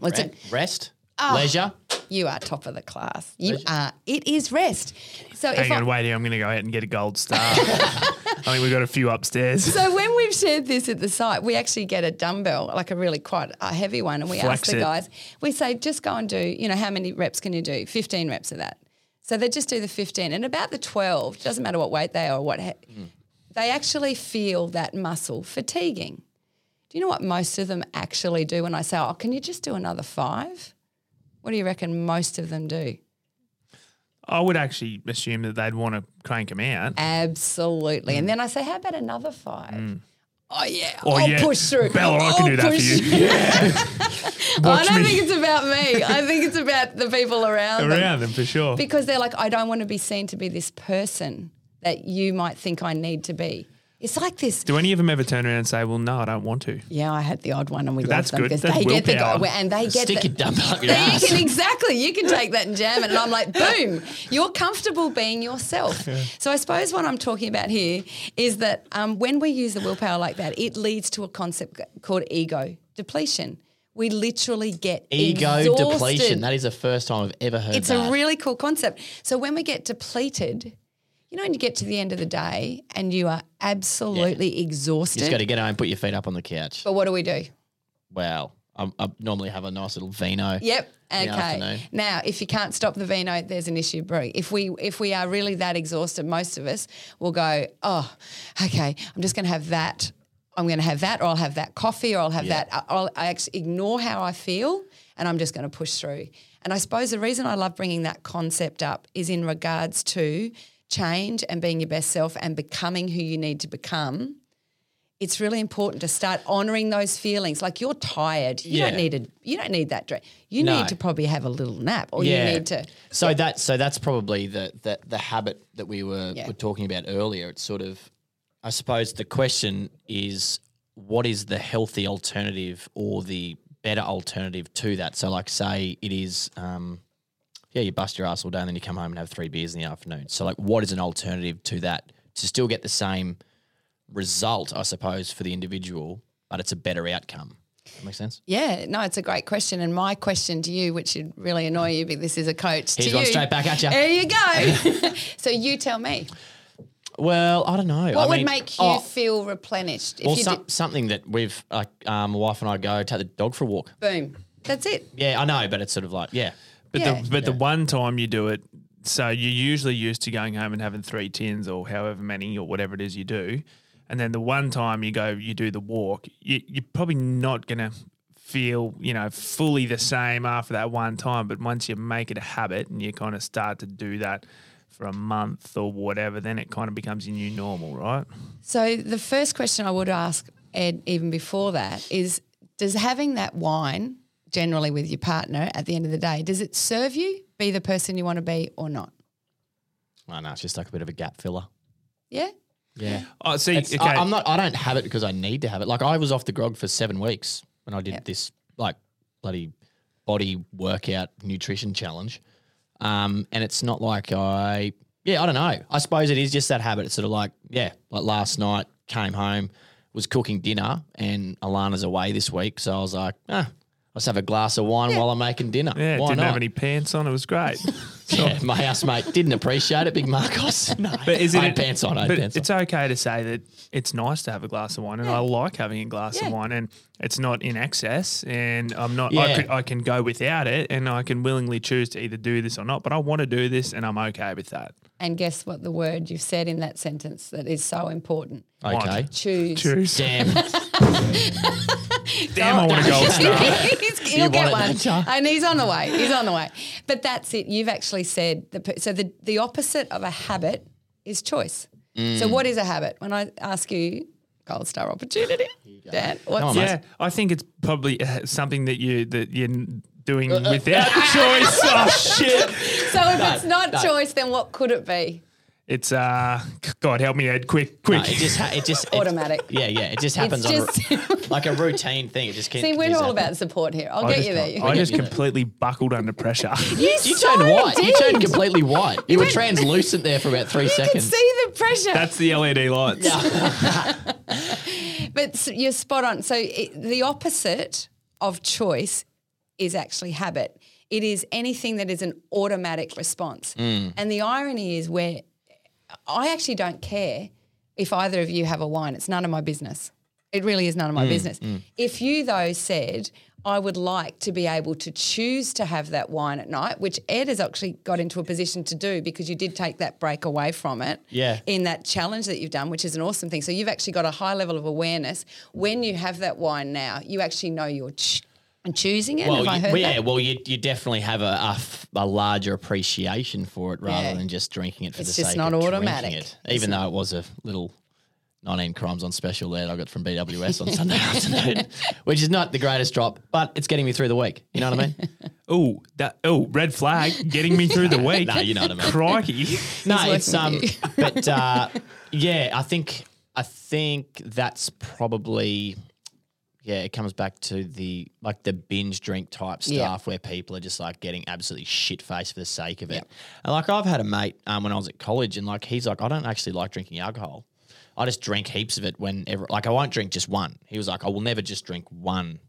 Well, it's a- Re- Rest, Ah. leisure. you are top of the class. You are. It is rest. So if Hang I, on, wait here. I'm going to go out and get a gold star. [laughs] I think we've got a few upstairs. So when we've shared this at the site, we actually get a dumbbell, like a really quite a heavy one, and we ask the it. guys, we say, just go and do, you know, how many reps can you do? 15 reps of that. So they just do the 15. And about the 12, doesn't matter what weight they are or what, ha- they actually feel that muscle fatiguing. Do you know what most of them actually do when I say, oh, can you just do another five? What do you reckon most of them do? I would actually assume that they'd want to crank them out. Absolutely. And mm. then I say, how about another five? Mm. Oh, yeah. Oh, I'll yeah. push through. Bella, I can I'll do that for you. [laughs] I don't me think it's about me. I think it's about the people around, them. around them for sure. Because they're like, I don't want to be seen to be this person that you might think I need to be. It's like this. Do any of them ever turn around and say, well, no, I don't want to? Yeah, I had the odd one, and we love That's them good. because That's they get the willpower. guy, and they get Stick the, your dumbbell up [laughs] your Yeah, you ass. can exactly. You can take that and jam it, and I'm like, boom! You're comfortable being yourself. So I suppose what I'm talking about here is that um, when we use the willpower like that, it leads to a concept called ego depletion. We literally get Ego exhausted. depletion. That is the first time I've ever heard It's that. It's a really cool concept. So when we get depleted, you know, when you get to the end of the day and you are absolutely exhausted. you just got to get home, put your feet up on the couch. but what do we do? Well, I, I normally have a nice little vino. Yep. Okay. Now, if you can't stop the vino, there's an issue, Brie. If we if we are really that exhausted, most of us will go, oh, okay, I'm just going to have that. I'm going to have that, or I'll have that coffee, or I'll have Yeah. that. I- I'll I actually ignore how I feel, and I'm just going to push through. And I suppose the reason I love bringing that concept up is in regards to change and being your best self and becoming who you need to become it's really important to start honoring those feelings. Like you're tired, you Yeah. don't need a, you don't need that drink. You No. need to probably have a little nap, or you need to. So that so that's probably the the, the habit that we were, Yeah. were talking about earlier. It's sort of, I suppose the question is, what is the healthy alternative or the better alternative to that? So, like, say it is, um, yeah, you bust your ass all day and then you come home and have three beers in the afternoon. So, like, what is an alternative to that to still get the same result, I suppose, for the individual, but it's a better outcome? That makes sense. Yeah, no, it's a great question. And my question to you, which should really annoy you, but this is a coach. Here's to one you. straight back at you. There you go. [laughs] so you tell me, Well, I don't know. what I would mean- make you oh, feel replenished? If Well, you some, something that we've, like, um, my wife and I go take the dog for a walk. boom, that's it. Yeah, I know, but it's sort of like, yeah. But Yeah. the but the one time you do it, so you're usually used to going home and having three tins or however many or whatever it is you do, and then the one time you go you do the walk, you, you're probably not gonna feel you know fully the same after that one time. But once you make it a habit and you kind of start to do that for a month or whatever, then it kind of becomes your new normal, right? So the first question I would ask Ed, even before that, is: Does having that wine generally with your partner at the end of the day does it serve you? Be the person you want to be or not? I know, it's just like a bit of a gap filler. Yeah. Yeah. Oh, see, It's, okay. I, am not. I don't have it because I need to have it. Like I was off the grog for seven weeks when I did Yep. this like bloody body workout nutrition challenge, um, and it's not like I. Yeah, I don't know. I suppose it is just that habit. It's sort of like yeah, like last night came home, was cooking dinner, and Alana's away this week, so I was like, ah, let's have a glass of wine while I'm making dinner. yeah, Why didn't not? have any pants on. It was great. [laughs] Yeah, my housemate didn't appreciate it, Big Marcos. [laughs] No, But is it I had pants on? I had but pants on. it's okay to say that it's nice to have a glass of wine, and I like having a glass Yeah. of wine, and it's not in excess, and I'm not. I, Yeah. could, I can go without it, and I can willingly choose to either do this or not. But I want to do this, and I'm okay with that. And guess what? The word you've said in that sentence that is so important. Okay. Choose. Choose. Damn. [laughs] [laughs] Damn, I want a gold star. He's- [laughs] He'll You get one, don't and he's on the way. He's on the way. But that's it. You've actually said the so the the opposite of a habit is choice. Mm. So what is a habit? When I ask you, gold star opportunity, Dan, what's Come on. Yeah, I think it's probably uh, something that you that you're doing without choice. [laughs] Oh shit! so if it's not no. choice, then what could it be? It's uh, God help me, Ed, quick, quick. No, it just ha- it just it- Automatic. yeah, yeah. It just happens It's on a, like a routine thing. It just keeps. See, we're all happening. about support here. I'll I get just, you there. I just completely buckled under pressure. [laughs] you You so turned white. You turned completely white. You were translucent there for about three You can seconds. see the pressure. That's the LED lights. [laughs] But you're spot on. So it, the opposite of choice is actually habit. It is anything that is an automatic response. And the irony is where I actually don't care if either of you have a wine. It's none of my business. It really is none of my mm, business. Mm. If you though said I would like to be able to choose to have that wine at night, which Ed has actually got into a position to do because you did take that break away from it Yeah. in that challenge that you've done, which is an awesome thing. So you've actually got a high level of awareness. When you have that wine now, you actually know you're ch- choosing it. Well, have I you, heard well, yeah, that? well, you, you definitely have a, a f- a larger appreciation for it rather Yeah. than just drinking it for It's the just sake not of automatic. drinking it. Even though it was a little 19 crimes on special there that I got from BWS on Sunday [laughs] afternoon, which is not the greatest drop, but it's getting me through the week. You know what I mean? [laughs] Oh, that oh, red flag getting me through the [laughs] week. No, you know what I mean. Crikey. no, it's um, but uh, yeah, I think I think that's probably yeah. It comes back to the like the binge drink type stuff Yeah. where people are just like getting absolutely shit faced for the sake of it. And like I've had a mate um, when I was at college, and like he's like, I don't actually like drinking alcohol. I just drink heaps of it whenever. Like I won't drink just one. He was like, I will never just drink one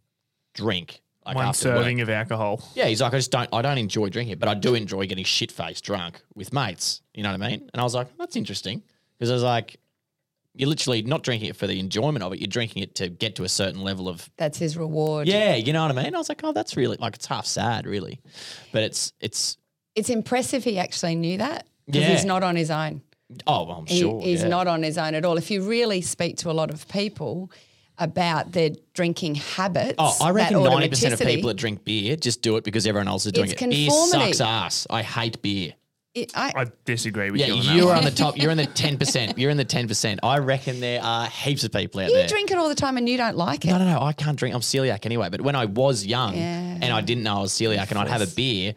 drink. Like One after work. serving of alcohol. Yeah, he's like, I just don't, I don't enjoy drinking it, but I do enjoy getting shit faced drunk with mates. You know what I mean? And I was like, that's interesting because I was like, you're literally not drinking it for the enjoyment of it. You're drinking it to get to a certain level of, That's his reward. yeah, you know what I mean? I was like, oh, that's really like it's half sad, really, but it's it's It's impressive he actually knew that because Yeah. he's not on his own. oh, well, I'm He- sure he's yeah. not on his own at all. If you really speak to a lot of people about their drinking habits, Oh, I reckon ninety percent of people that drink beer just do it because everyone else is doing it. Beer sucks ass. I hate beer. It- I, I disagree with Yeah, you on you're one. on the top. You're in the ten percent. You're in the ten percent. I reckon there are heaps of people out you there. You drink it all the time and you don't like it. No, no, no. I can't drink. I'm celiac anyway. But when I was young Yeah. and I didn't know I was celiac and I'd have a beer,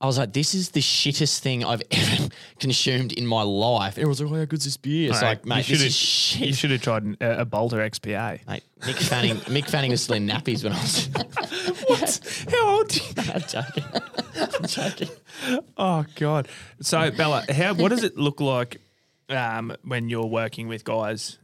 I was like, this is the shittest thing I've [laughs] ever consumed in my life. Everyone's like, oh, how good's this beer? It's like, mate, you this should is shit. You should have tried a, a Balter XPA. Mate, Mick Fanning, Mick Fanning was still in nappies when I was. [laughs] [laughs] what? How old? I'm joking. I'm joking. Oh God! So Bella, how what does it look like um, when you're working with guys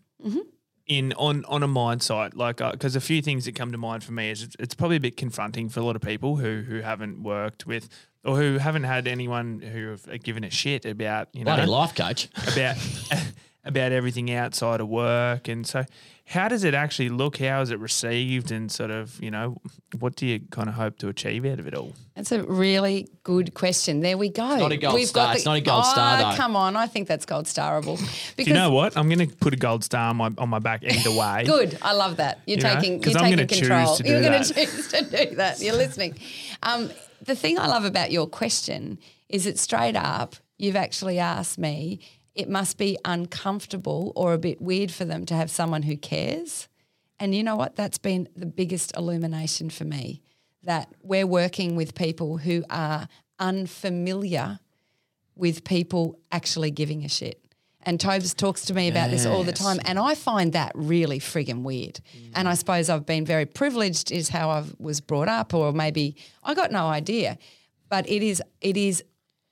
in on on a mind site? Like, uh, because a few things that come to mind for me is it's, it's probably a bit confronting for a lot of people who who haven't worked with or who haven't had anyone who have uh, given a shit about you know Bloody life coach. about [laughs] about everything outside of work and so how does it actually look how is it received and sort of you know what do you kind of hope to achieve out of it all That's a really good question. There we go. not a gold star. It's not a gold oh, star, though. Come on, I think that's gold starable. Because do you know what i'm going to put a gold star on my, on my back either [laughs] way Good, I love that. You're You know, you're I'm taking gonna choose control. to do you're going to [laughs] choose to do that. You're listening. Um, the thing I love about your question is that straight up, you've actually asked me. It must be uncomfortable or a bit weird for them to have someone who cares. And you know what? That's been the biggest illumination for me. That we're working with people who are unfamiliar with people actually giving a shit. And Tobes talks to me about this all the time. And I find that really friggin' weird. Mm. And I suppose I've been very privileged is how I was brought up, or maybe I got no idea. But it is it is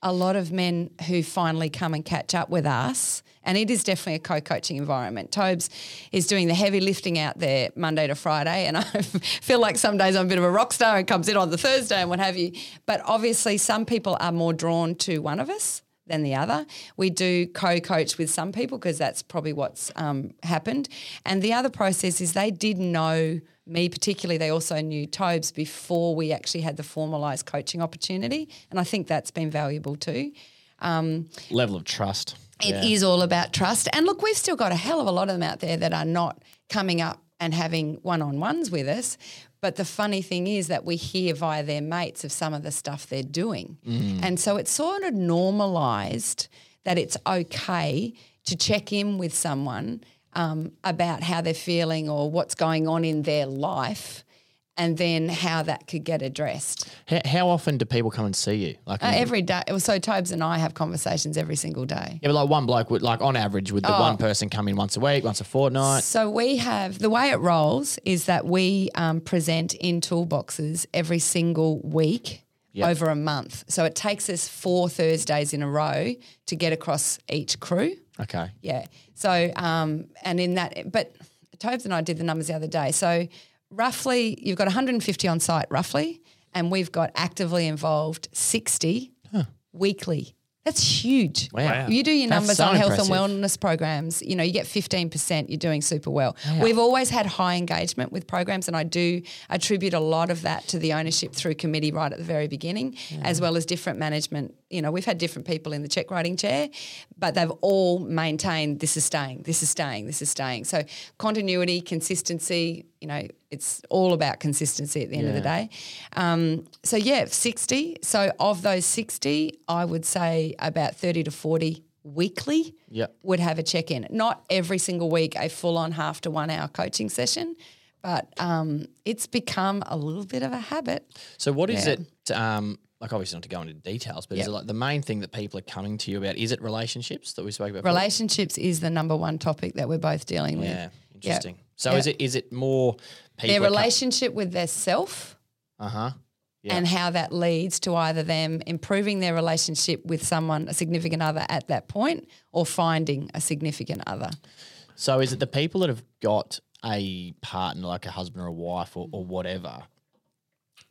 a lot of men who finally come and catch up with us. And it is definitely a co-coaching environment. Tobes is doing the heavy lifting out there Monday to Friday, and [laughs] I feel like some days I'm a bit of a rock star and comes in on the Thursday and what have you. But obviously, some people are more drawn to one of us than the other. We do co-coach with some people because that's probably what's um, happened. And the other process is they did know me particularly. They also knew Tobes before we actually had the formalised coaching opportunity, and I think that's been valuable too. Level of trust. It is all about trust. And look, we've still got a hell of a lot of them out there that are not coming up and having one on ones with us. But the funny thing is that we hear via their mates of some of the stuff they're doing. And so it's sort of normalized that it's okay to check in with someone um, about how they're feeling or what's going on in their life and then how that could get addressed. How, how often do people come and see you? Like Uh, every day. So Tobes and I have conversations every single day. yeah, but like one bloke would like on average would the Oh. one person come in once a week, once a fortnight? So we have the way it rolls is that we um, present in toolboxes every single week Yep. over a month. So it takes us four Thursdays in a row to get across each crew. Okay. Yeah. So um, and in that, but Tobes and I did the numbers the other day. So roughly, you've got 150 on site, roughly, and we've got actively involved 60 weekly. That's huge. Wow. Wow. You do your numbers so on health impressive. and wellness programs, you know, you get 15%, you're doing super well. We've always had high engagement with programs, and I do attribute a lot of that to the ownership through committee right at the very beginning, as well as different management. You know, we've had different people in the check writing chair, but they've all maintained this is staying, this is staying, this is staying. So continuity, consistency, you know, it's all about consistency at the end of the day. Um, so yeah, 60. So of those 60, I would say about 30 to 40 weekly Yep. would have a check in. Not every single week a full on half to one hour coaching session, but um, it's become a little bit of a habit. So what is Yeah. it? Um, like obviously not to go into details, but is it like the main thing that people are coming to you about? Is it relationships that we spoke about? before? Relationships is the number one topic that we're both dealing with. Yeah, interesting. So Yeah. is it is it more people? Their relationship with their self Uh huh. Yeah. and how that leads to either them improving their relationship with someone, a significant other at that point, or finding a significant other. So is it the people that have got a partner, like a husband or a wife or, or whatever?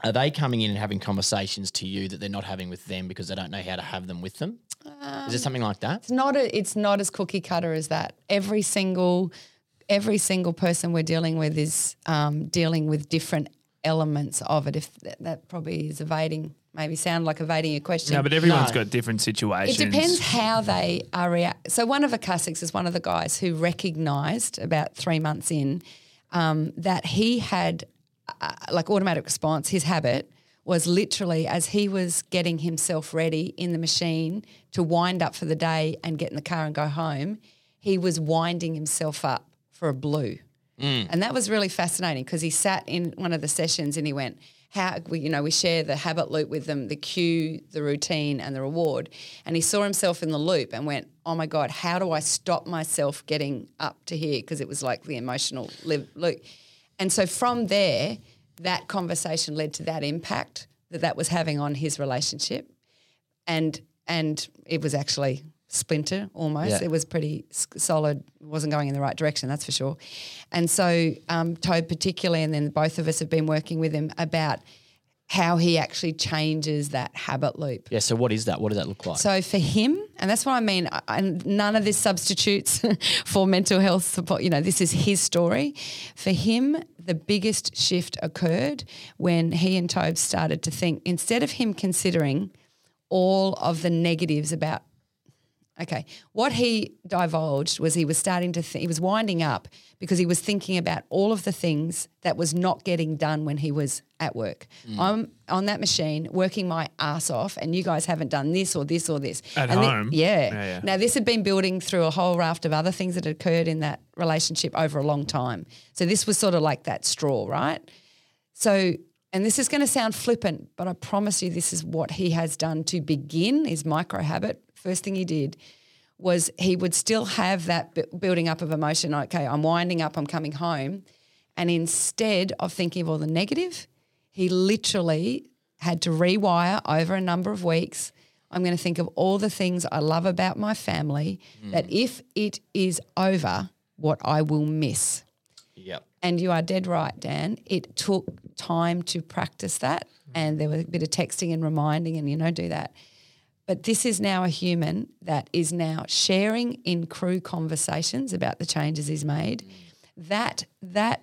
Are they coming in and having conversations to you that they're not having with them because they don't know how to have them with them? is it something like that? It's not a, it's not as cookie cutter as that. Every single every single person we're dealing with is um, dealing with different elements of it. If that, that probably is evading, maybe sound like evading your question. no but everyone's No. got different situations It depends how they are react. So one of the classics is one of the guys who recognised about three months in um, that he had uh, like automatic response. His habit was literally as he was getting himself ready in the machine to wind up for the day and get in the car and go home, he was winding himself up for a blue. And that was really fascinating because he sat in one of the sessions and he went, how we, you know, we share the habit loop with them, the cue, the routine, and the reward. And he saw himself in the loop and went, "Oh my God, how do I stop myself getting up to here?" Because it was like the emotional live, loop. And so from there, that conversation led to that impact that that was having on his relationship, and and it was actually splinter almost. Yeah. It was pretty solid. wasn't going in the right direction, that's for sure. And so um, Toad particularly, and then both of us have been working with him about how he actually changes that habit loop. Yeah. So what is that? What does that look like? So for him, and that's what I mean, I- and none of this substitutes [laughs] for mental health support. You know, this is his story. For him, the biggest shift occurred when he and Tobe started to think instead of him considering all of the negatives about Okay. What he divulged was he was starting to think, he was winding up because he was thinking about all of the things that was not getting done when he was at work. Mm. I'm on that machine working my ass off, and you guys haven't done this or this or this. At And home? yeah. Yeah, yeah. Now, this had been building through a whole raft of other things that had occurred in that relationship over a long time. So this was sort of like that straw, right? So, and this is going to sound flippant, but I promise you this is what he has done to begin his micro habit. First thing he did was he would still have that bu- building up of emotion. Okay, I'm winding up, I'm coming home. And instead of thinking of all the negative, he literally had to rewire over a number of weeks. I'm going to think of all the things I love about my family hmm. that if it is over, what I will miss. yep. And you are dead right, Dan. It took time to practice that, hmm. and there was a bit of texting and reminding, and you know, do that. But this is now a human that is now sharing in crew conversations about the changes he's made. That that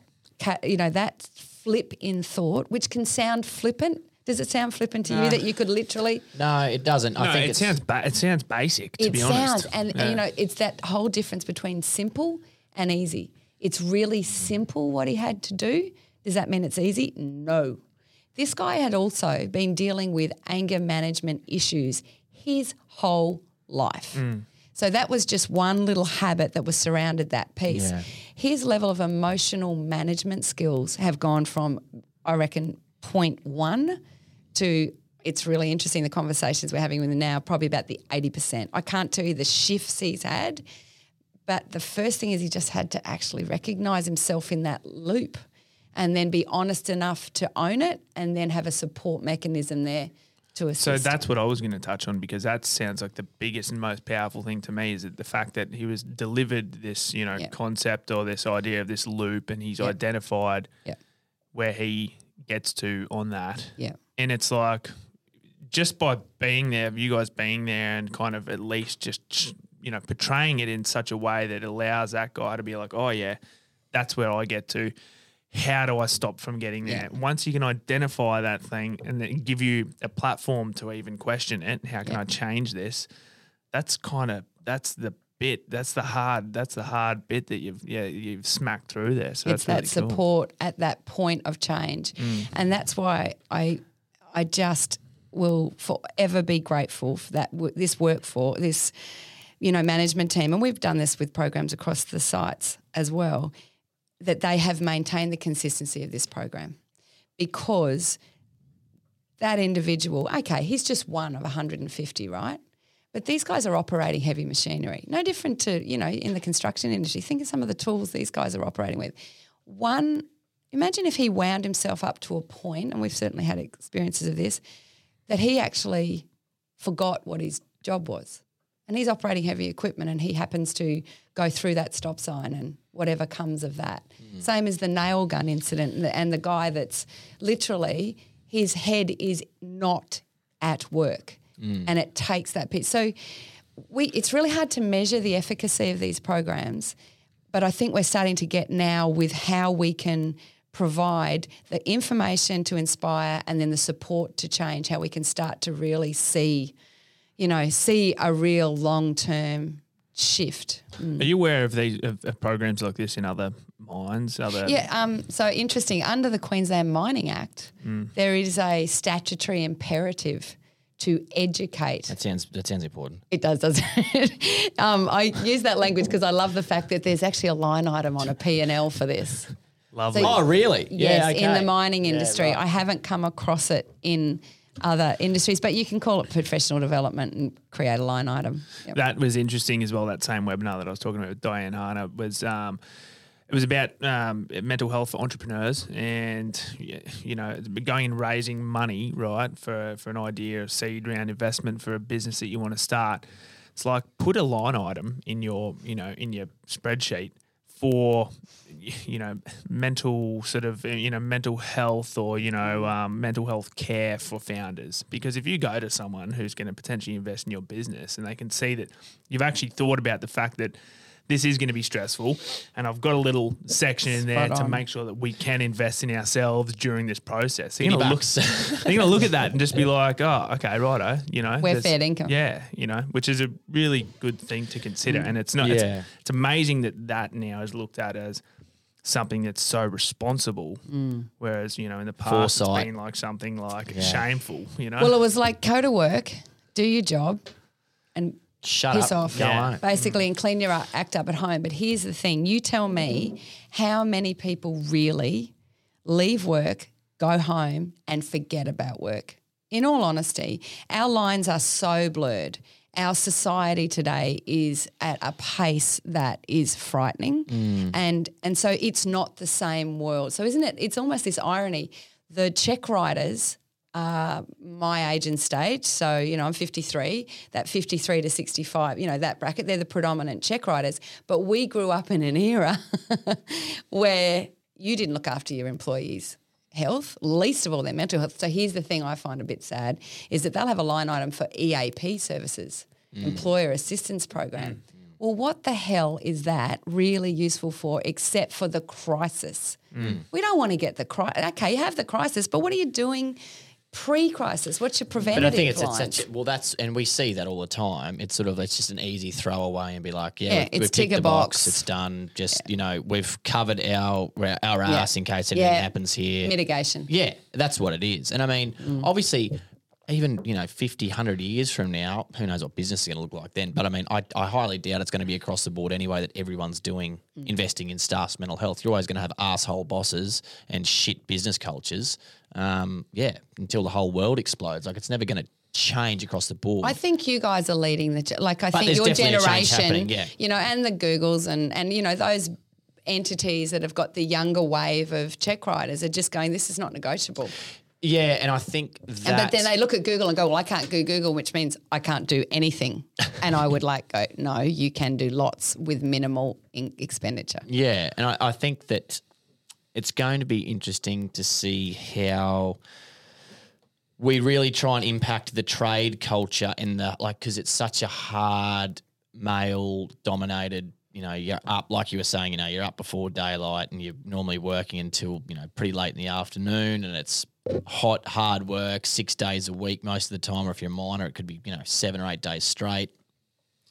you know that flip in thought, which can sound flippant. Does it sound flippant to you that you could literally? No, it doesn't. I No, think it sounds ba- it sounds basic to it be sounds, honest. and, and you know, it's that whole difference between simple and easy. It's really simple what he had to do. Does that mean it's easy? No. This guy had also been dealing with anger management issues his whole life. So that was just one little habit that was surrounded that piece. Yeah. His level of emotional management skills have gone from, I reckon, point one to it's really interesting the conversations we're having with him now, probably about the 80%. I can't tell you the shifts he's had, but the first thing is he just had to actually recognize himself in that loop and then be honest enough to own it and then have a support mechanism there to assist. So that's what I was going to touch on because that sounds like the biggest and most powerful thing to me is that the fact that he was delivered this, you know, Yeah. concept or this idea of this loop and he's identified yeah, where he gets to on that. yeah, And it's like just by being there, you guys being there and kind of at least just, you know, portraying it in such a way that allows that guy to be like, oh, yeah, that's where I get to. How do I stop from getting there? Once you can identify that thing and then give you a platform to even question it, how can I change this? That's kind of that's the bit. That's the hard. That's the hard bit that you've yeah you've smacked through there. So it's that really cool. support at that point of change, mm. and that's why I, I just will forever be grateful for that this work for this, you know, management team, and we've done this with programs across the sites as well, that they have maintained the consistency of this program, because that individual, okay, he's just one of 150, right? But these guys are operating heavy machinery, no different to, you know, in the construction industry. Think of some of the tools these guys are operating with. One, imagine if he wound himself up to a point, and we've certainly had experiences of this, that he actually forgot what his job was. And he's operating heavy equipment and he happens to go through that stop sign and whatever comes of that. Mm. Same as the nail gun incident and the, and the guy that's literally, his head is not at work mm. and it takes that bit. So we, it's really hard to measure the efficacy of these programs, but I think we're starting to get now with how we can provide the information to inspire and then the support to change, how we can start to really see, you know, see a real long term shift. Are you aware of these of, of programs like this in other mines? Other Yeah, um, so interesting. Under the Queensland Mining Act, there is a statutory imperative to educate That sounds that sounds important. It does, doesn't it? [laughs] um, I use that language because I love the fact that there's actually a line item on a P&L for this. [laughs] Lovely. So- Oh, really? Yes, yeah, in the okay. mining Yeah, industry. right. I haven't come across it in other industries, but you can call it professional development and create a line item. Yep. That was interesting as well. That same webinar that I was talking about with Diane Harner was um, it was about um, mental health for entrepreneurs and you know going and raising money right for for an idea, a seed round investment for a business that you want to start. It's like put a line item in your you know in your spreadsheet for you know mental sort of you know mental health or you know um, mental health care for founders because if you go to someone who's going to potentially invest in your business and they can see that you've actually thought about the fact that this is going to be stressful and I've got a little section in there Spot to on. make sure that we can invest in ourselves during this process. They're going to look, they're going to look at that and just be like, oh, okay, righto, you know. We're fair income. Yeah, you know, which is a really good thing to consider. And it's not, Yeah. it's, it's amazing that that now is looked at as something that's so responsible, mm. whereas, you know, in the past Foresight. it's been like something like Yeah. shameful, you know? Well, it was like go to work, do your job, and Shut piss up. off, Go Yeah. on. basically, and clean your act up at home. But here's the thing: you tell me how many people really leave work, go home, and forget about work. In all honesty, our lines are so blurred. Our society today is at a pace that is frightening, mm. and and so it's not the same world. So isn't it? It's almost this irony. The check writers are my age and stage. So, you know, I'm 53, that 53 to 65, you know, that bracket, they're the predominant check writers. But we grew up in an era [laughs] where you didn't look after your employees' health, least of all their mental health. So here's the thing I find a bit sad is that they'll have a line item for EAP services, mm. employer assistance program. Mm. Well, what the hell is that really useful for except for the crisis? Mm. We don't want to get the crisis. Okay, you have the crisis, but what are you doing pre-crisis? What's your But preventative I think it's, it's such a, well, that's and we see that all the time. It's sort of it's just an easy throwaway and be like, yeah, Yeah, we've, it's we've tick ticked a the box. box. it's done. Just you know, we've covered our our ass in case anything Yeah. happens here. Mitigation. Yeah, that's what it is. And I mean, Mm. obviously, even, you know, 50, 100 years from now, who knows what business is going to look like then. But I mean, I, I highly doubt it's going to be across the board anyway that everyone's doing Mm. investing in staff's mental health. You're always going to have asshole bosses and shit business cultures. Um, yeah, until the whole world explodes. Like, it's never going to change across the board. I think you guys are leading the like I But think your definitely a change generation, yeah. you know, and the Googles and and you know those entities that have got the younger wave of check writers are just going, this is not negotiable. Yeah, and I think that. And, but then they look at Google and go, well, I can't do Google, which means I can't do anything. [laughs] and I would like go, no, you can do lots with minimal in- expenditure. Yeah, and I, I think that it's going to be interesting to see how we really try and impact the trade culture in the like because it's such a hard male dominated you know you're up like you were saying you know you're up before daylight and you're normally working until you know pretty late in the afternoon and it's hot hard work six days a week most of the time or if you're a miner it could be you know seven or eight days straight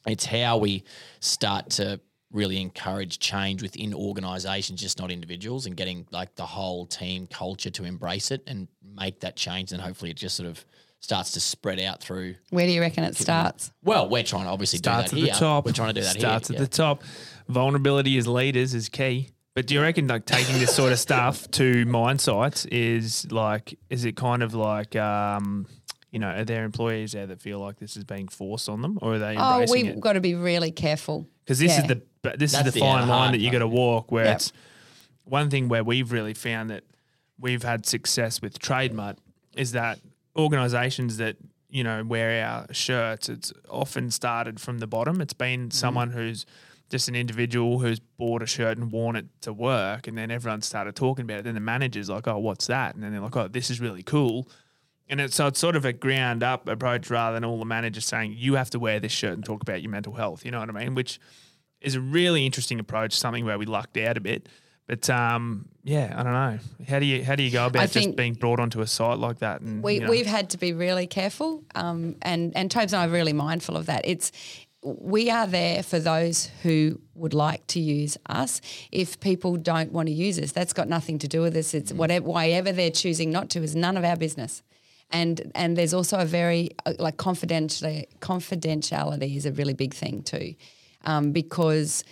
it's how we start to really encourage change within organizations, just not individuals, and getting like the whole team culture to embrace it and make that change. And hopefully it just sort of starts to spread out through. Where do you reckon it starts? Well, we're trying to obviously starts do at that the top. We're trying to do that Starts here. at the top. Vulnerability as leaders is key. But do you reckon like taking this sort of stuff to mine sites is like is it kind of like um you know, are there employees there that feel like this is being forced on them, or are they Oh, we've it? got to be really careful. Because this Yeah. is the this That's is the the, fine line that you part. got to walk. Where Yep. it's one thing where we've really found that we've had success with Trademutt is that organisations that you know wear our shirts, it's often started from the bottom. It's been someone who's just an individual who's bought a shirt and worn it to work, and then everyone started talking about it. Then the manager's like, "Oh, what's that?" And then they're like, "Oh, this is really cool." And it's so it's sort of a ground up approach rather than all the managers saying you have to wear this shirt and talk about your mental health. You know what I mean? Which is a really interesting approach, something where we lucked out a bit. But um, yeah, I don't know. How do you how do you go about just being brought onto a site like that? And We, you know, We've had to be really careful, um, and and Tobes and I are really mindful of that. It's we are there for those who would like to use us. If people don't want to use us, that's got nothing to do with us. It's whatever, whatever they're choosing not to is none of our business. And and there's also a very uh, like confidentiality confidentiality is a really big thing too, um, because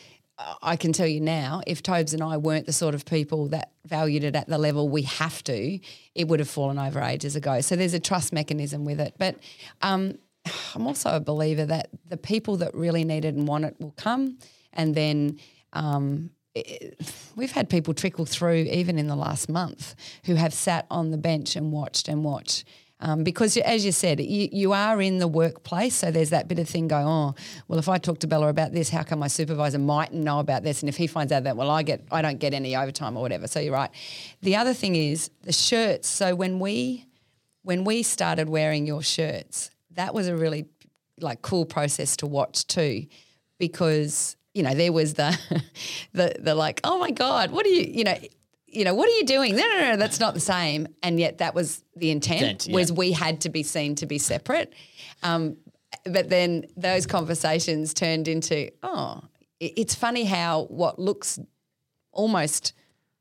I can tell you now, if Tobes and I weren't the sort of people that valued it at the level we have to, it would have fallen over ages ago. So there's a trust mechanism with it. But um, [sighs] I'm also a believer that the people that really need it and want it will come. And then um, it, [sighs] we've had people trickle through even in the last month who have sat on the bench and watched and watched. Um, because as you said, you, you are in the workplace, so there's that bit of thing going. Oh, well, if I talk to Bella about this, how come my supervisor mightn't know about this? And if he finds out that, well, I get, I don't get any overtime or whatever. So you're right. The other thing is the shirts. So when we, when we started wearing your shirts, that was a really like cool process to watch too, because you know there was the, [laughs] the the like, oh my god, what are you, you know you know, what are you doing? No, no, no, that's not the same. And yet that was the intent, Intent, yeah. was we had to be seen to be separate. Um, but then those conversations turned into, oh, it's funny how what looks almost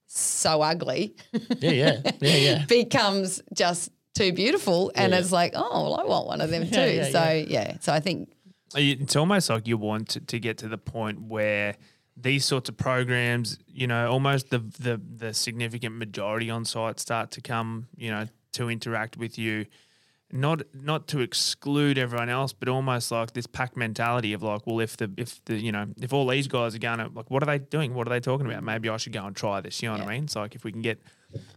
so ugly Yeah, yeah, yeah, yeah. [laughs] becomes just too beautiful. And Yeah. it's like, oh, well, I want one of them [laughs] too. Yeah, yeah, so, yeah. yeah. So I think It's almost like you want to, to get to the point where these sorts of programs, you know, almost the, the the significant majority on site start to come, you know, to interact with you, not not to exclude everyone else, but almost like this pack mentality of like, well, if the if the you know if all these guys are going to like, what are they doing? What are they talking about? Maybe I should go and try this. You know what I mean? It's like if we can get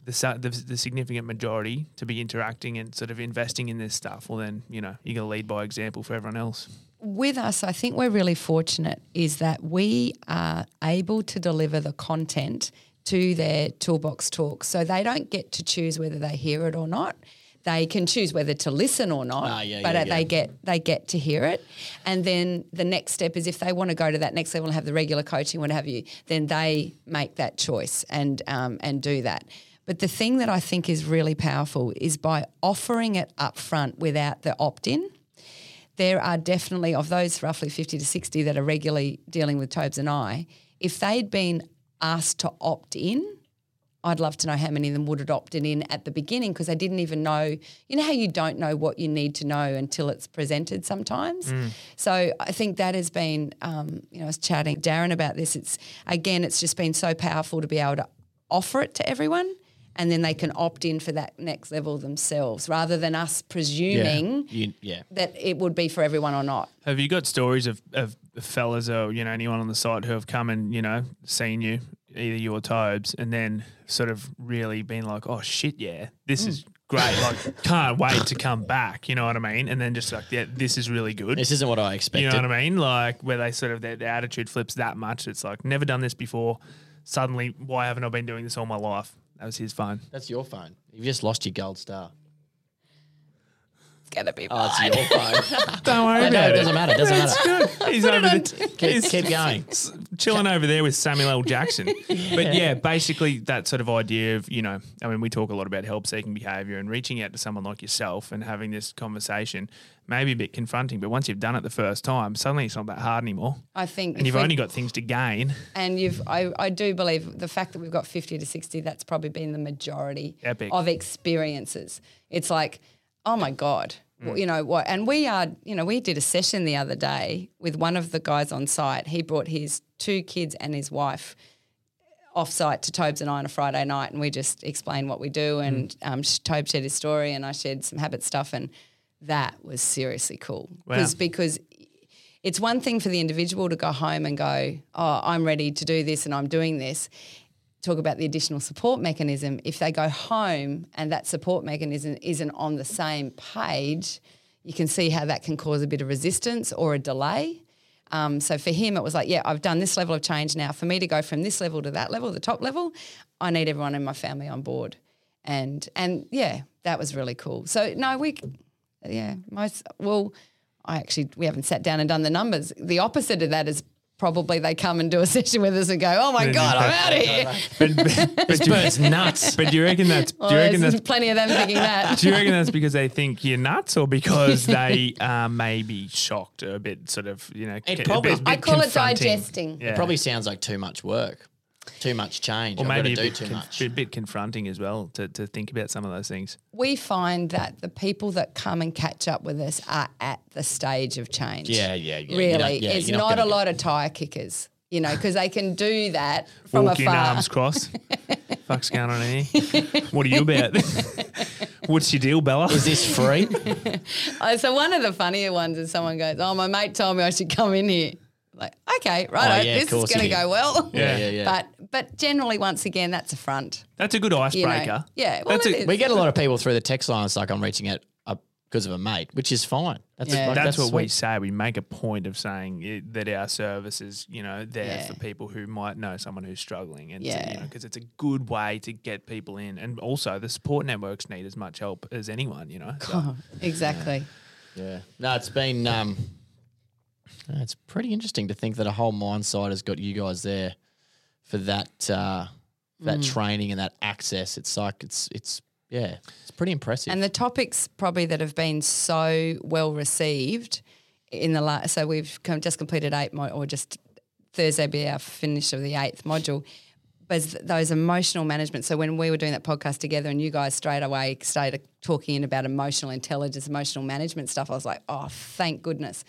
the, the the significant majority to be interacting and sort of investing in this stuff, well, then you know you're going to lead by example for everyone else. with us, I think we're really fortunate is that we are able to deliver the content to their toolbox talks. So they don't get to choose whether they hear it or not. They can choose whether to listen or not, Ah, yeah, but yeah, uh, they yeah. get they get to hear it. And then the next step is if they want to go to that next level and have the regular coaching, what have you, then they make that choice and um, and do that. But the thing that I think is really powerful is by offering it up front without the opt in there are definitely of those roughly 50 to 60 that are regularly dealing with Tobes and I, if they'd been asked to opt in, I'd love to know how many of them would have opted in at the beginning because they didn't even know. You know how you don't know what you need to know until it's presented sometimes. So I think that has been, um, you know, I was chatting Darren about this. It's again, it's just been so powerful to be able to offer it to everyone, and then they can opt in for that next level themselves, rather than us presuming You, yeah. that it would be for everyone or not. Have you got stories of, of fellas or you know anyone on the site who have come and you know seen you, either you or Tobes, and then sort of really being like, oh shit, yeah, this hmm. is great, like can't wait to come back. You know what I mean? And then just like, yeah, this is really good. This isn't what I expected. you know what I mean? Like where they sort of their, their attitude flips that much. It's like never done this before. Suddenly, why haven't I been doing this all my life? That was his phone. That's your phone. You've just lost your gold star. It's gonna be Oh, it's your [laughs] phone. Don't worry no, about it doesn't matter. It doesn't It's matter. good. He's over there. Keep, he's keep [laughs] going. s- chilling over there with Samuel L. Jackson. [laughs] But yeah, basically that sort of idea of, you know, I mean, we talk a lot about help seeking behavior and reaching out to someone like yourself and having this conversation may be a bit confronting, but once you've done it the first time, suddenly it's not that hard anymore. I think, And if you've we- only got things to gain. and you've. I, I do believe the fact that we've got fifty to sixty. That's probably been the majority Epic. of experiences. It's like, oh my god, well, you know what? And we are, you know, we did a session the other day with one of the guys on site. He brought his two kids and his wife off site to Tobes and I on a Friday night, and we just explained what we do. And um, sh- Tobe shared his story, and I shared some habit stuff, and that was seriously cool. Wow. 'Cause- because it's one thing for the individual to go home and go, "Oh, I'm ready to do this, and I'm doing this." Talk about the additional support mechanism. If they go home and that support mechanism isn't on the same page, you can see how that can cause a bit of resistance or a delay. Um, so for him, it was like, yeah, I've done this level of change now. For me to go from this level to that level, the top level, I need everyone in my family on board. And and yeah, that was really cool. So no, we, yeah, most well, I actually we haven't sat down and done the numbers. The opposite of that is probably they come and do a [laughs] session with us and go, oh my god, I'm out of here. [laughs] But, but, This bird's nuts. but do you reckon that's, do you reckon there's that's plenty of them thinking that. [laughs] Do you reckon that's because they think you're nuts, or because they uh, may be shocked or a bit sort of you know? It probably- I call it digesting. Yeah. Probably sounds like too much work, too much change. or I've got maybe to a do bit, too conf- much. bit, bit confronting as well to, to think about some of those things. we find that the people that come and catch up with us are at the stage of change. Yeah, yeah, yeah. Really, not- yeah, it's not, not a lot of tire kickers. you know, because they can do that from Walk in afar. arms crossed. [laughs] Fuck's going on here? What are you about? [laughs] What's your deal, Bella? Is this free? [laughs] Oh, so one of the funnier ones is someone goes, "Oh, my mate told me I should come in here." Like, okay, right, Oh, yeah, this is going to go well. Yeah, yeah, yeah. But but generally, once again, that's a front. That's a good You know, icebreaker. yeah, well, That's a- we get a lot of people through the text line. It's like I'm reaching out uh, because of a mate, which is fine. That's Yeah. like, That's, what we say. We make a point of saying it, that our service is, you know, there Yeah. for people who might know someone who's struggling, and to- Yeah. you know, because it's a good way to get people in, and also the support networks need as much help as anyone, you know. So, [laughs] exactly. Yeah. No, it's been um it's pretty interesting to think that a whole mine site has got you guys there for that uh that Mm. training and that access. It's like it's it's yeah, it's pretty impressive. And the topics probably that have been so well received in the last, so we've com- just completed eight, mo- or just Thursday be our finish of the eighth module. But those emotional management. So when we were doing that podcast together, and you guys straight away started talking about emotional intelligence, emotional management stuff, I was like, oh, thank goodness,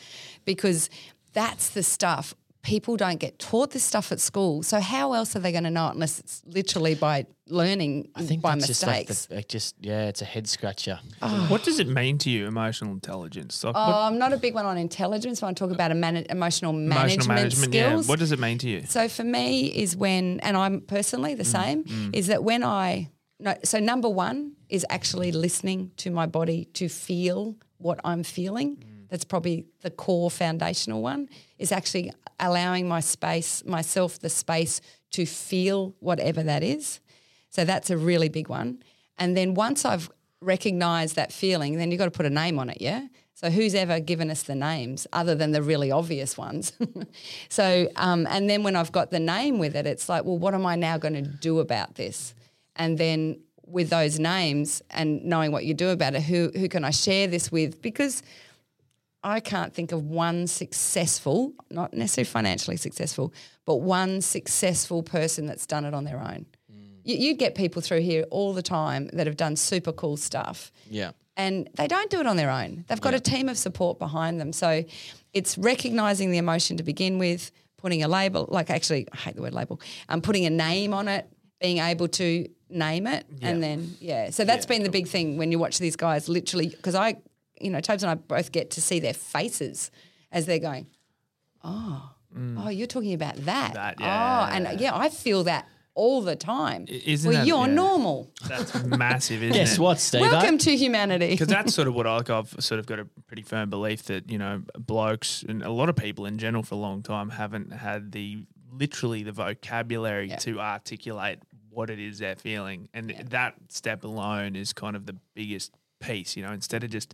because that's the stuff. People don't get taught this stuff at school. So how else are they going to know it unless it's literally by learning I think by that's just like mistakes? the, like just yeah, it's a head scratcher. what does it mean to you, emotional intelligence? Like, Oh, what, I'm not a big one on intelligence. When I talk about a man- emotional management, emotional management, yeah. skills. What does it mean to you? so for me is when, and I'm personally the Mm, same, is that when I, no, so number one is actually listening to my body to feel what I'm feeling. Mm. That's probably the core foundational one. Is actually allowing my space, myself, the space to feel whatever that is. So that's a really big one. And then once I've recognized that feeling, then you've got to put a name on it, yeah? So who's ever given us the names other than the really obvious ones? [laughs] so, um, and then when I've got the name with it, it's like, well, what am I now going to do about this? And then with those names and knowing what you do about it, who who can I share this with? Because I can't think of one successful, not necessarily financially successful, but one successful person that's done it on their own. You, you get people through here all the time that have done super cool stuff Yeah. and they don't do it on their own. They've got a team of support behind them. So it's recognizing the emotion to begin with, putting a label, like actually, I hate the word label, um, putting a name on it, being able to name it, and then, yeah. So that's been the big thing when you watch these guys literally, because I, you know, Tobes and I both get to see their faces as they're going, oh, mm. oh, you're talking about that. That, Oh, and yeah, I feel that all the time. isn't well, that- you're yeah. normal. That's massive, isn't Guess it? what, Steve? Welcome to humanity. Because that's [laughs] sort of what I, I've sort of got a pretty firm belief that you know blokes and a lot of people in general for a long time haven't had the literally the vocabulary Yeah. to articulate what it is they're feeling, and that step alone is kind of the biggest piece. You know, instead of just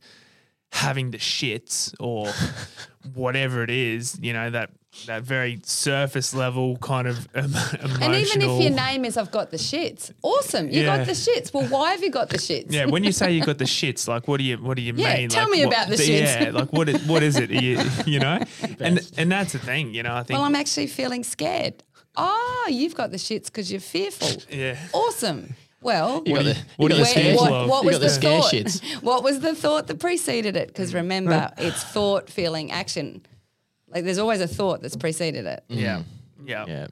having the shits or [laughs] whatever it is, you know that that very surface level kind of [laughs] em- emotional. And even if your name is I've got the shits, awesome. You Yeah. got the shits. Well, why have you got the shits? Yeah, when you say you got the [laughs] shits, like what do you what do you Yeah, mean? tell like, me what- about the shits. Yeah, like what is, what is it? You, you know, and and that's the thing. You know, I think. Well, I'm actually feeling scared. Oh, you've got the shits because you're fearful. yeah. Awesome. Well, You got the, what you got the scared scare, what, what was the, the scare thought? shits. [laughs] What was the thought that preceded it? Because remember, it's thought, feeling, action. Like there's always a thought that's preceded it. Yeah. Yeah. Yeah.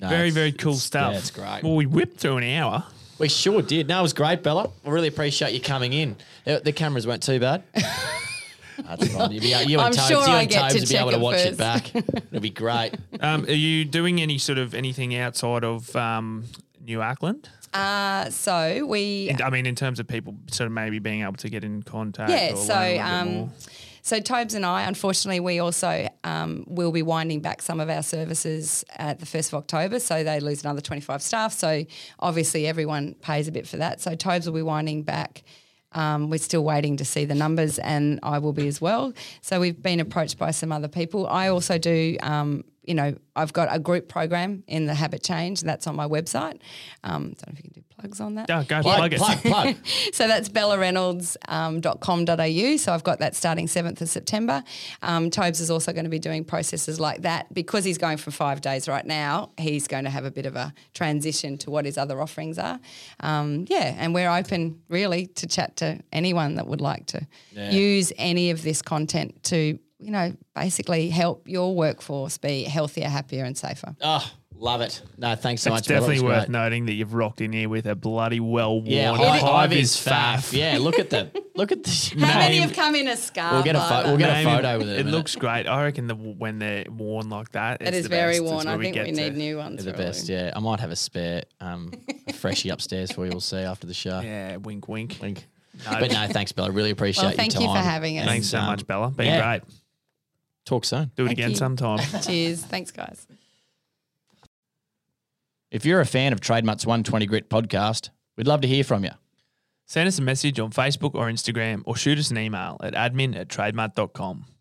No, Very, very cool it's- stuff. Yeah, it's great. Well, we whipped through an hour. We sure did. No, it was great, Bella. I really appreciate you coming in. The, the cameras weren't too bad. [laughs] That's fine. You'll be, you and I'm Tobes, sure you I and get Tobes to will be able to it watch it back. [laughs] It'll be great. Um, are you doing any sort of anything outside of um, New Acland? Uh, so we In- I mean, in terms of people sort of maybe being able to get in contact. Yeah, or so learn a little bit um, so Tobes and I, unfortunately, we also um, will be winding back some of our services at the first of October. So they lose another twenty five staff. So obviously, everyone pays a bit for that. So Tobes will be winding back. Um, we're still waiting to see the numbers, and I will be as well. So we've been approached by some other people. I also do. Um, you know, I've got a group program in the Habit Change. That's on my website. Um, don't know if you can do plugs on that. Go, go Plug, plug it. plug, plug. [laughs] So that's bellareynolds.com.au. So I've got that starting 7th of September. Um, Tobes is also going to be doing processes like that. Because he's going for five days right now, he's going to have a bit of a transition to what his other offerings are. Um, yeah, and we're open really to chat to anyone that would like to Yeah. use any of this content to you know, basically help your workforce be healthier, happier, and safer. Oh, love it. No, thanks so It's much. Bella. It definitely worth great. noting that you've rocked in here with a bloody well worn Yeah, high, high, vis vis faff. Yeah, look at the [laughs] look at the. How many Name- have come in a scarf? We'll get a like pho- that? we'll get a photo with it It minute. looks great. I reckon the when they're worn like that, It it's the very best. Worn. where I think we need new ones. They're the really. best. Yeah, I might have a spare um, a [laughs] freshie upstairs for you. We'll see after the show. Yeah, wink, wink. Wink. No, But no, thanks, Bella. Really [laughs] appreciate Well, thank your you for having us. Thanks so um, much, Bella. Been yeah. great. Talk soon. Do it Thank again you. sometime. Cheers. Thanks, guys. If you're a fan of Trademutt's 120 Grit podcast, we'd love to hear from you. Send us a message on Facebook or Instagram or shoot us an email at admin at trademutt.com.